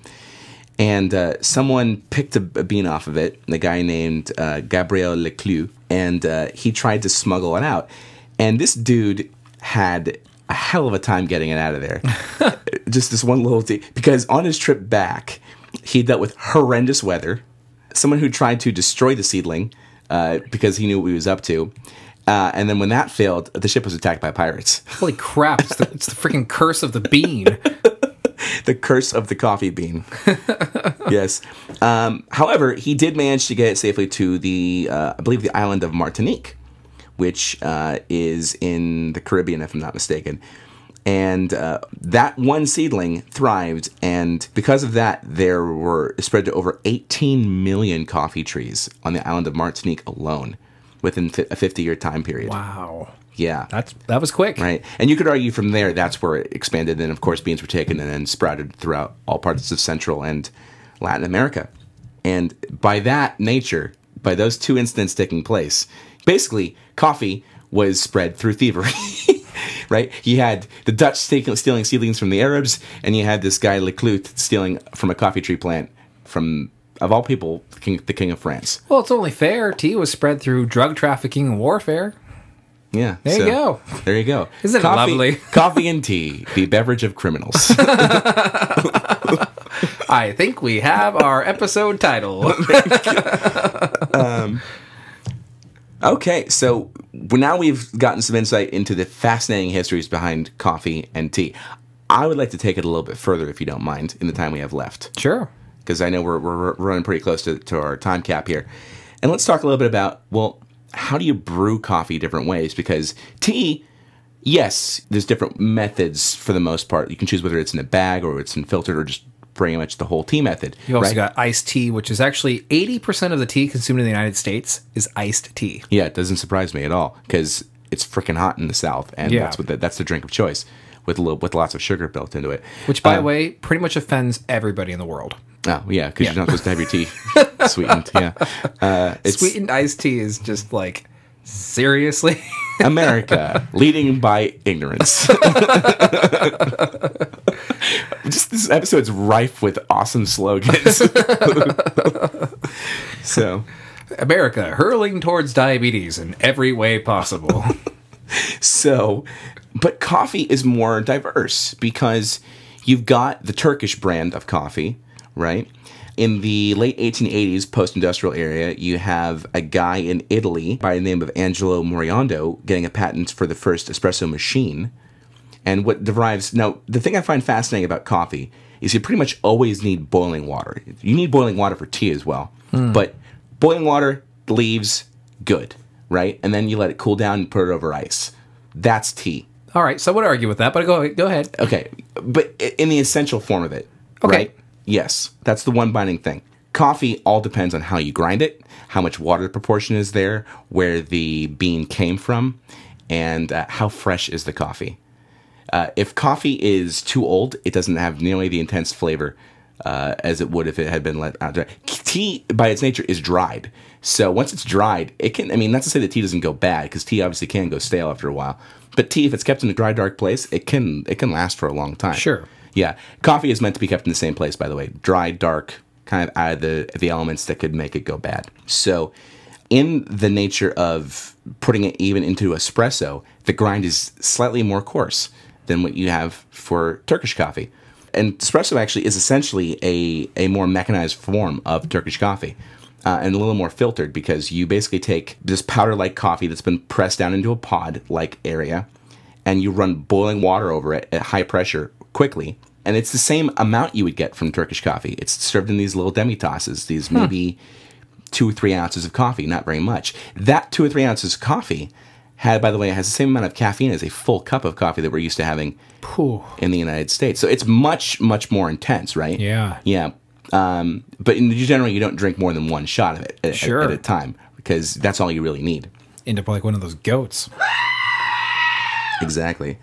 And uh, someone picked a, a bean off of it, a guy named uh, Gabriel Leclue, and uh, he tried to smuggle it out. And this dude had a hell of a time getting it out of there. Just this one little thing, because on his trip back, he dealt with horrendous weather, someone who tried to destroy the seedling uh, because he knew what he was up to. Uh, and then when that failed, the ship was attacked by pirates. Holy crap! It's the, it's the freaking curse of the bean. the curse of the coffee bean. yes. Um, however, he did manage to get it safely to the, uh, I believe, the island of Martinique, which uh, is in the Caribbean, if I'm not mistaken. And uh, that one seedling thrived, and because of that, there were spread to over 18 million coffee trees on the island of Martinique alone within fi- a 50 year time period. Wow, Yeah. that's that was quick. Right. And you could argue from there that's where it expanded. And of course, beans were taken and then sprouted throughout all parts of Central and Latin America. And by that nature, by those two incidents taking place, basically, coffee was spread through thievery. right? You had the Dutch stealing, stealing seedlings from the Arabs, and you had this guy Leclute stealing from a coffee tree plant from, of all people, the king, the king of France. Well, it's only fair. Tea was spread through drug trafficking and warfare. Yeah. There you go. There you go. Isn't it coffee, lovely? coffee and tea, the beverage of criminals. I think we have our episode title. Um, okay, so now we've gotten some insight into the fascinating histories behind coffee and tea. I would like to take it a little bit further, if you don't mind, in the time we have left, sure. Because I know we're, we're running pretty close to, to our time cap here. And let's talk a little bit about, well, how do you brew coffee different ways? Because tea, yes, there's different methods for the most part. You can choose whether it's in a bag or it's in filtered or just pretty much the whole tea method. You also right? got iced tea, which is actually 80% of the tea consumed in the United States is iced tea. Yeah, it doesn't surprise me at all because it's freaking hot in the South, and Yeah. that's what the, that's the drink of choice with a little, with lots of sugar built into it. Which, by Uh, the way, pretty much offends everybody in the world. Oh yeah, because Yeah. you're not supposed to have your tea sweetened. Yeah, uh, Sweetened iced tea is just like, seriously? America leading by ignorance. Just this episode's rife with awesome slogans. so. America hurling towards diabetes in every way possible. So, but coffee is more diverse because you've got the Turkish brand of coffee, right? In the late 1880s, post industrial area, you have a guy in Italy by the name of Angelo Moriondo getting a patent for the first espresso machine. And what derives now, the thing I find fascinating about coffee is you pretty much always need boiling water. You need boiling water for tea as well. Hmm. But boiling water, leaves, good, right? And then you let it cool down and put it over ice. That's tea. All right, so I would argue with that, but go, go ahead. Okay, but in the essential form of it, Okay. right? Yes, that's the one binding thing. Coffee all depends on how you grind it, how much water proportion is there, where the bean came from, and uh, how fresh is the coffee. Uh, if coffee is too old, it doesn't have nearly the intense flavor uh, as it would if it had been let out. Tea, by its nature, is dried. So once it's dried, it can. I mean, not to say that tea doesn't go bad, because tea obviously can go stale after a while. But tea, if it's kept in a dry, dark place, it can it can last for a long time. Sure. Yeah, coffee is meant to be kept in the same place. By the way, dry, dark, kind of out of the the elements that could make it go bad. So, in the nature of putting it even into espresso, the grind is slightly more coarse than what you have for Turkish coffee. And espresso actually is essentially a, a more mechanized form of Turkish coffee. Uh, and a little more filtered because you basically take this powder like coffee that's been pressed down into a pod like area and you run boiling water over it at high pressure quickly. And it's the same amount you would get from Turkish coffee. It's served in these little demi-tasses, these maybe two or three ounces of coffee, not very much. That two or three ounces of coffee had, by the way, has the same amount of caffeine as a full cup of coffee that we're used to having Phew. in the United States. So it's much, much more intense, right? Yeah. Yeah. Um, but in general, you don't drink more than one shot of it at, Sure. at a time because that's all you really need. End up like one of those goats. Exactly.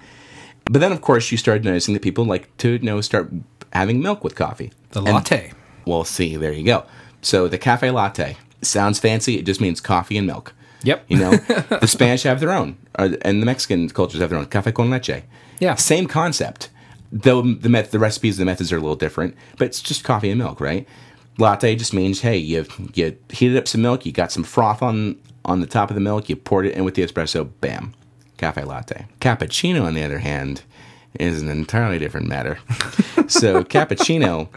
But then, of course, you started noticing that people like to you know start having milk with coffee. The And- latte. Well, see, there you go. So the cafe latte sounds fancy. It just means coffee and milk. Yep. You know, the Spanish have their own, and the Mexican cultures have their own cafe con leche. Yeah. Same concept. Though the met- the recipes, and the methods are a little different, but it's just coffee and milk, right? Latte just means hey, you you heated up some milk, you got some froth on on the top of the milk, you poured it in with the espresso, bam, cafe latte. Cappuccino, on the other hand, is an entirely different matter. so cappuccino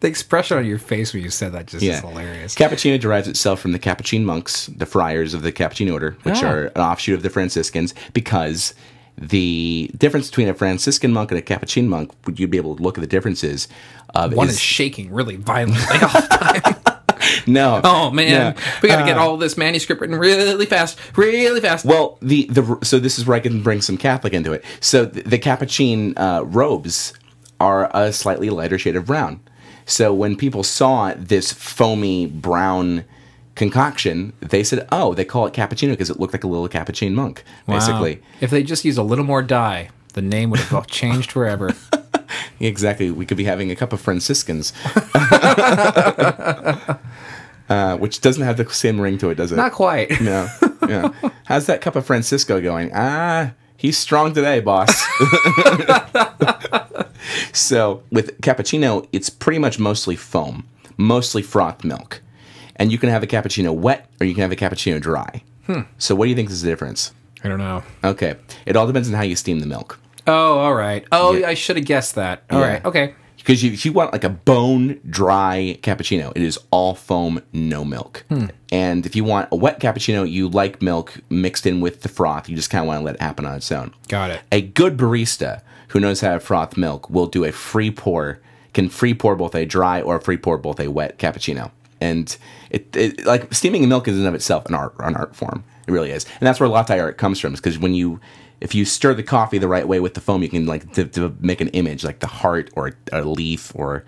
The expression on your face when you said that just is hilarious. Cappuccino derives itself from the Capuchin monks, the friars of the Capuchin order, which Ah. are an offshoot of the Franciscans, because the difference between a Franciscan monk and a Capuchin monk, would you be able to look at the differences of One is, is shaking really violently all the time. no. Oh man, no. we got to get all this manuscript written really fast, really fast. Well, the the so this is where I can bring some Catholic into it. So the, the Capuchin uh, robes are a slightly lighter shade of brown. So when people saw this foamy brown concoction, they said, "Oh, they call it cappuccino because it looked like a little Capuchin monk." Wow. Basically, if they just use a little more dye, the name would have changed forever. exactly. We could be having a cup of Franciscans, uh, which doesn't have the same ring to it, does it? Not quite. No. Yeah. How's that cup of Francisco going? Ah, he's strong today, boss. so with cappuccino, it's pretty much mostly foam, mostly frothed milk, and you can have a cappuccino wet or you can have a cappuccino dry. So what do you think is the difference? I don't know. Okay, it all depends on how you steam the milk. Oh, all right. Oh, Yeah. I should have guessed that. All Yeah. right. Okay. Because you, if you want like a bone dry cappuccino, it is all foam, no milk. Hmm. And if you want a wet cappuccino, you like milk mixed in with the froth. You just kind of want to let it happen on its own. Got it. A good barista who knows how to froth milk will do a free pour, can free pour both a dry or free pour both a wet cappuccino. And it, it like steaming milk is in and of itself an art, an art form. It really is, and that's where latte art comes from. Is Because when you, if you stir the coffee the right way with the foam, you can like to, to make an image like the heart or a leaf or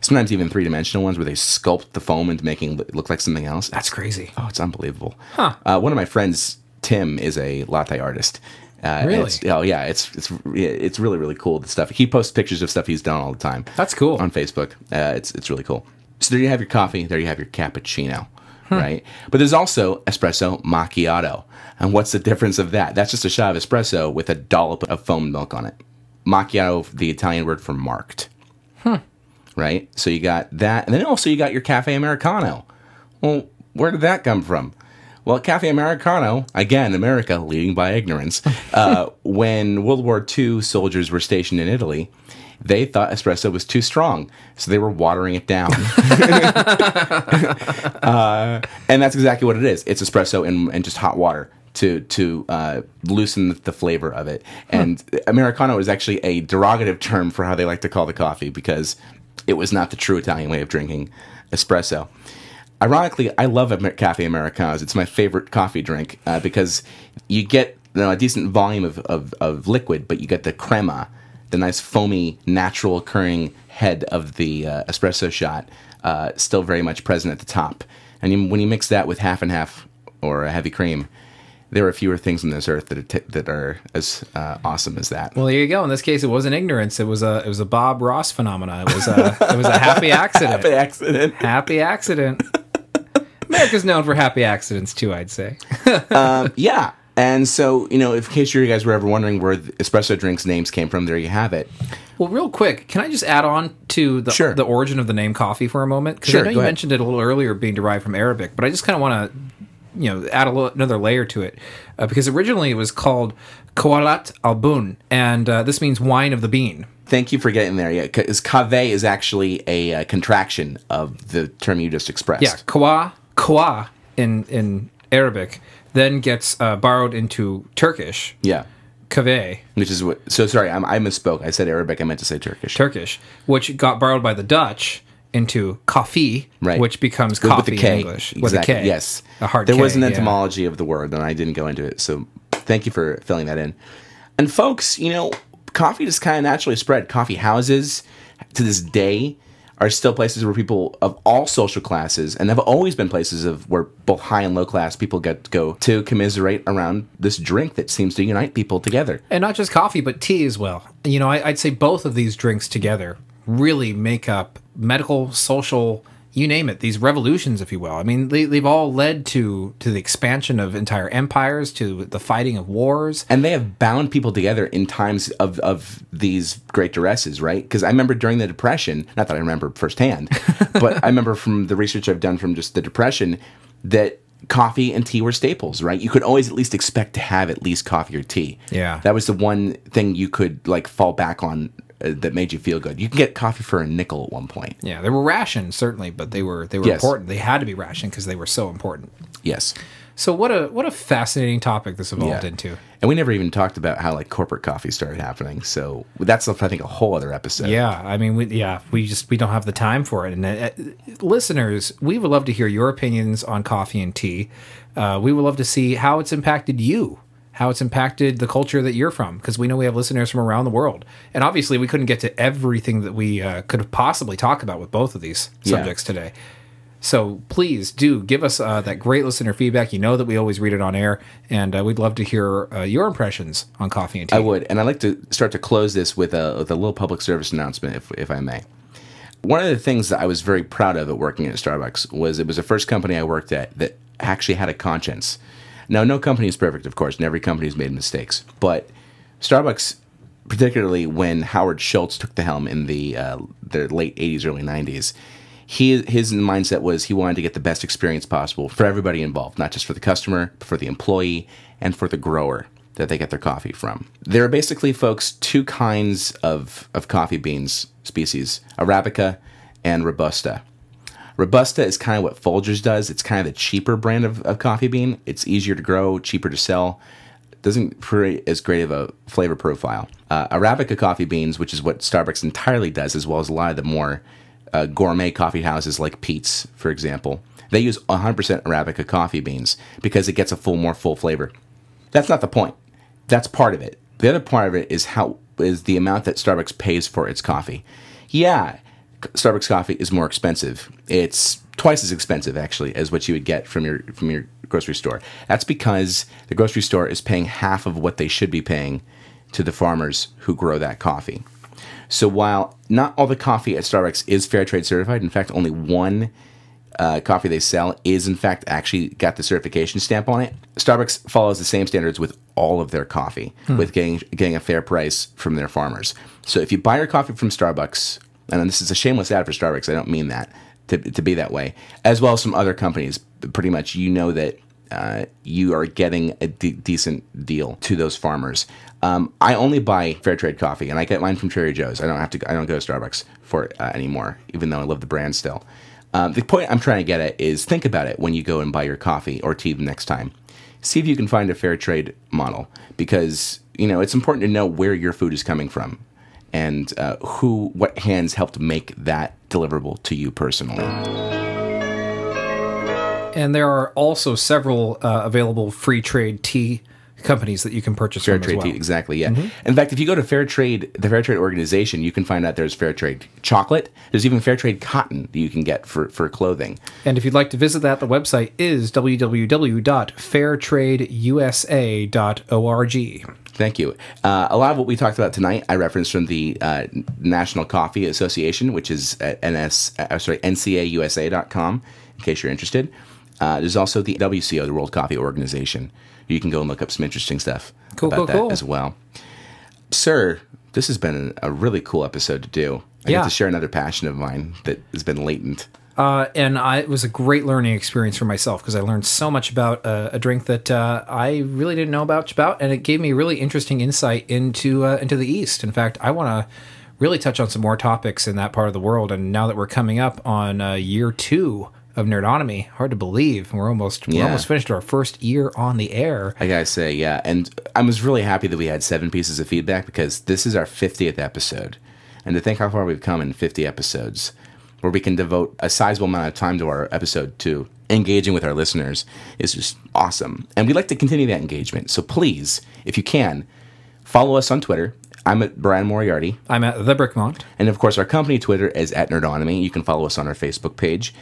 sometimes even three dimensional ones where they sculpt the foam into making it look like something else. That's crazy. Oh, it's unbelievable. Huh. Uh, one of my friends, Tim, is a latte artist. Uh, Really? it's- oh yeah, it's it's it's really really cool. The stuff he posts pictures of stuff he's done all the time. That's cool. on Facebook. Uh, it's it's really cool. So there you have your coffee. There you have your cappuccino, right? But there's also espresso macchiato. And what's the difference of that? That's just a shot of espresso with a dollop of foamed milk on it. Macchiato, the Italian word for marked. Right? So you got that. And then also you got your cafe americano. Well, where did that come from? Well, Cafe Americano, again, America leading by ignorance. Uh, when World War II soldiers were stationed in Italy, they thought espresso was too strong, so they were watering it down. uh, and that's exactly what it is. It's espresso and, and just hot water to to uh, loosen the flavor of it. And Americano is actually a derogative term for how they like to call the coffee because it was not the true Italian way of drinking espresso. Ironically, I love Cafe Americanos. It's my favorite coffee drink uh, because you get you know, a decent volume of, of, of liquid, but you get the crema, the nice foamy, natural occurring head of the uh, espresso shot, uh, still very much present at the top. And you, when you mix that with half and half or a heavy cream, there are fewer things on this earth that are, t- that are as uh, awesome as that. Well, there you go. In this case, it wasn't ignorance. It was a it was a Bob Ross phenomenon. It was a it was a happy accident. happy accident. happy accident. America's known for happy accidents too. I'd say. Yeah. And so, you know, in case you guys were ever wondering where the espresso drinks names came from, there you have it. Well, real quick, can I just add on to the Sure. the origin of the name coffee for a moment? Because Sure, I know you ahead. mentioned it a little earlier, being derived from Arabic, but I just kind of want to, you know, add a little, another layer to it uh, because originally it was called Kawalat Albun, and uh, this means wine of the bean. Thank you for getting there. Yeah, because cave is actually a uh, contraction of the term you just expressed. Yeah, kawa kawa in in Arabic then gets uh, borrowed into Turkish Yeah. kave Which is what. So sorry, I'm, I misspoke. I said Arabic. I meant to say Turkish. Turkish, which got borrowed by the Dutch into coffee, Right. which becomes With- coffee with the K. in English Exactly. with a K. Yes. a hard. There K, was an yeah. etymology of the word, and I didn't go into it. So thank you for filling that in. And folks, you know, coffee just kind of naturally spread. Coffee houses to this day are still places where people of all social classes and have always been places of where both high and low class people get go to commiserate around this drink that seems to unite people together. and not just coffee, but tea as well. You know, I, I'd say both of these drinks together really make up medical, social, you name it, these revolutions, if you will. I mean, they, they've all led to to the expansion of entire empires, to the fighting of wars. and they have bound people together in times of, of these great duresses, right? Because I remember during the Depression, not that I remember firsthand, but I remember from the research I've done from just the Depression that coffee and tea were staples, right? You could always at least expect to have at least coffee or tea. Yeah. That was the one thing you could like fall back on that made you feel good. You can get coffee for a nickel at one point. Yeah, they were rationed certainly, but they were they were Yes. important. They had to be rationed because they were so important. Yes. So what a what a fascinating topic this evolved Yeah. into. And we never even talked about how like corporate coffee started happening. So that's I think a whole other episode. Yeah, I mean, we, yeah, we just we don't have the time for it. And uh, listeners, we would love to hear your opinions on coffee and tea. Uh, we would love to see how it's impacted you, how it's impacted the culture that you're from, because we know we have listeners from around the world. And obviously, we couldn't get to everything that we uh, could possibly talk about with both of these Yeah. subjects today. So please do give us uh, that great listener feedback. You know that we always read it on air, and uh, we'd love to hear uh, your impressions on coffee and tea. I would, and I'd like to start to close this with a with a little public service announcement, if if I may. One of the things that I was very proud of at working at Starbucks was it was the first company I worked at that actually had a conscience. Now, no company is perfect, of course, and every company has made mistakes, but Starbucks, particularly when Howard Schultz took the helm in the uh, the late '80s, early '90s, he his mindset was he wanted to get the best experience possible for everybody involved, not just for the customer, but for the employee and for the grower that they get their coffee from. There are basically, folks, two kinds of, of coffee beans species Arabica and Robusta. Robusta is kind of what Folgers does. It's kind of the cheaper brand of, of coffee bean. It's easier to grow, cheaper to sell. Doesn't create as great of a flavor profile. Uh, Arabica coffee beans, which is what Starbucks entirely does, as well as a lot of the more uh, gourmet coffee houses like Peet's, for example, they use 100% Arabica coffee beans because it gets a full, more full flavor. That's not the point. That's part of it. The other part of it is how is the amount that Starbucks pays for its coffee. Yeah, Starbucks coffee is more expensive. It's twice as expensive actually as what you would get from your from your grocery store. That's because the grocery store is paying half of what they should be paying to the farmers who grow that coffee. So while not all the coffee at Starbucks is fair trade certified, in fact only one uh, coffee they sell is in fact actually got the certification stamp on it. Starbucks follows the same standards with all of their coffee, with getting getting a fair price from their farmers. So if you buy your coffee from Starbucks, and this is a shameless ad for Starbucks, I don't mean that to, to be that way, as well as some other companies, pretty much you know that uh, you are getting a de- decent deal to those farmers. Um, I only buy fair trade coffee, and I get mine from Trader Joe's. I don't have to. I don't go to Starbucks for it uh, anymore, even though I love the brand still. Um, the point I'm trying to get at is think about it when you go and buy your coffee or tea the next time. See if you can find a fair trade model because you know it's important to know where your food is coming from and uh, who, what hands helped make that deliverable to you personally. And there are also several uh, available free trade tea companies that you can purchase Fair from trade as well. tea, exactly. Yeah. In fact, if you go to Fair Trade, the Fair Trade organization, you can find out there's Fair Trade chocolate. There's even Fair Trade cotton that you can get for for clothing. And if you'd like to visit that, the website is www.fairtradeusa.org. Thank you. Uh, a lot of what we talked about tonight, I referenced from the uh, National Coffee Association, which is at NS, uh, sorry, NCAUSA.com, in case you're interested. Uh, there's also the WCO, the World Coffee Organization. You can go and look up some interesting stuff Cool, about cool, that cool. as well. Sir, this has been a really cool episode to do. I Yeah. get to share another passion of mine that has been latent. Uh, and I, it was a great learning experience for myself because I learned so much about uh, a drink that uh, I really didn't know about, about, and it gave me really interesting insight into uh, into the East. In fact, I want to really touch on some more topics in that part of the world. And now that we're coming up on uh, year two of Nerdonomy, hard to believe we're almost we're almost finished our first year on the air. I gotta say, yeah. And I was really happy that we had seven pieces of feedback because this is our 50th episode. And to think how far we've come in 50 episodes, where we can devote a sizable amount of time to our episode to engaging with our listeners is just awesome. And we'd like to continue that engagement. So please, if you can, follow us on Twitter. I'm at Bryan Moriarty. I'm at the Brickmont. And of course, our company Twitter is at Nerdonomy. You can follow us on our Facebook page.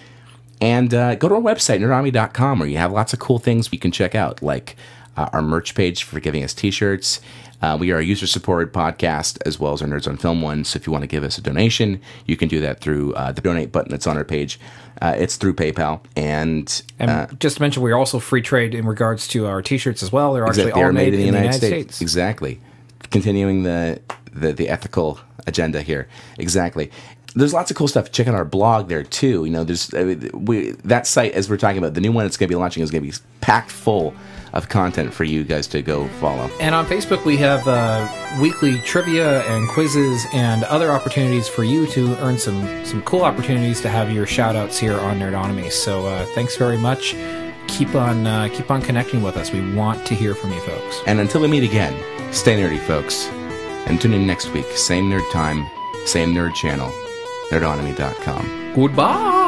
And uh, go to our website, nerdonomy.com, where you have lots of cool things you can check out, like uh, our merch page for giving us t shirts. Uh, we are a user supported podcast as well as our Nerds on Film one. So if you want to give us a donation, you can do that through uh, the donate button that's on our page. Uh, it's through PayPal. And, And uh, just to mention, we're also free trade in regards to our T-shirts as well. They're actually all are made, in the United, States. Exactly. Continuing the, the the ethical agenda here. Exactly. There's lots of cool stuff. Check out our blog there too. You know, there's I mean, we that site as we're talking about the new one that's going to be launching is going to be packed full of content for you guys to go follow. And on Facebook, we have uh, weekly trivia and quizzes and other opportunities for you to earn some some cool opportunities to have your shout outs here on Nerdonomy. So uh, thanks very much. Keep on uh, keep on connecting with us. We want to hear from you folks. And until we meet again, stay nerdy, folks. And tune in next week. Same nerd time, same nerd channel. Nerdonomy.com. Goodbye.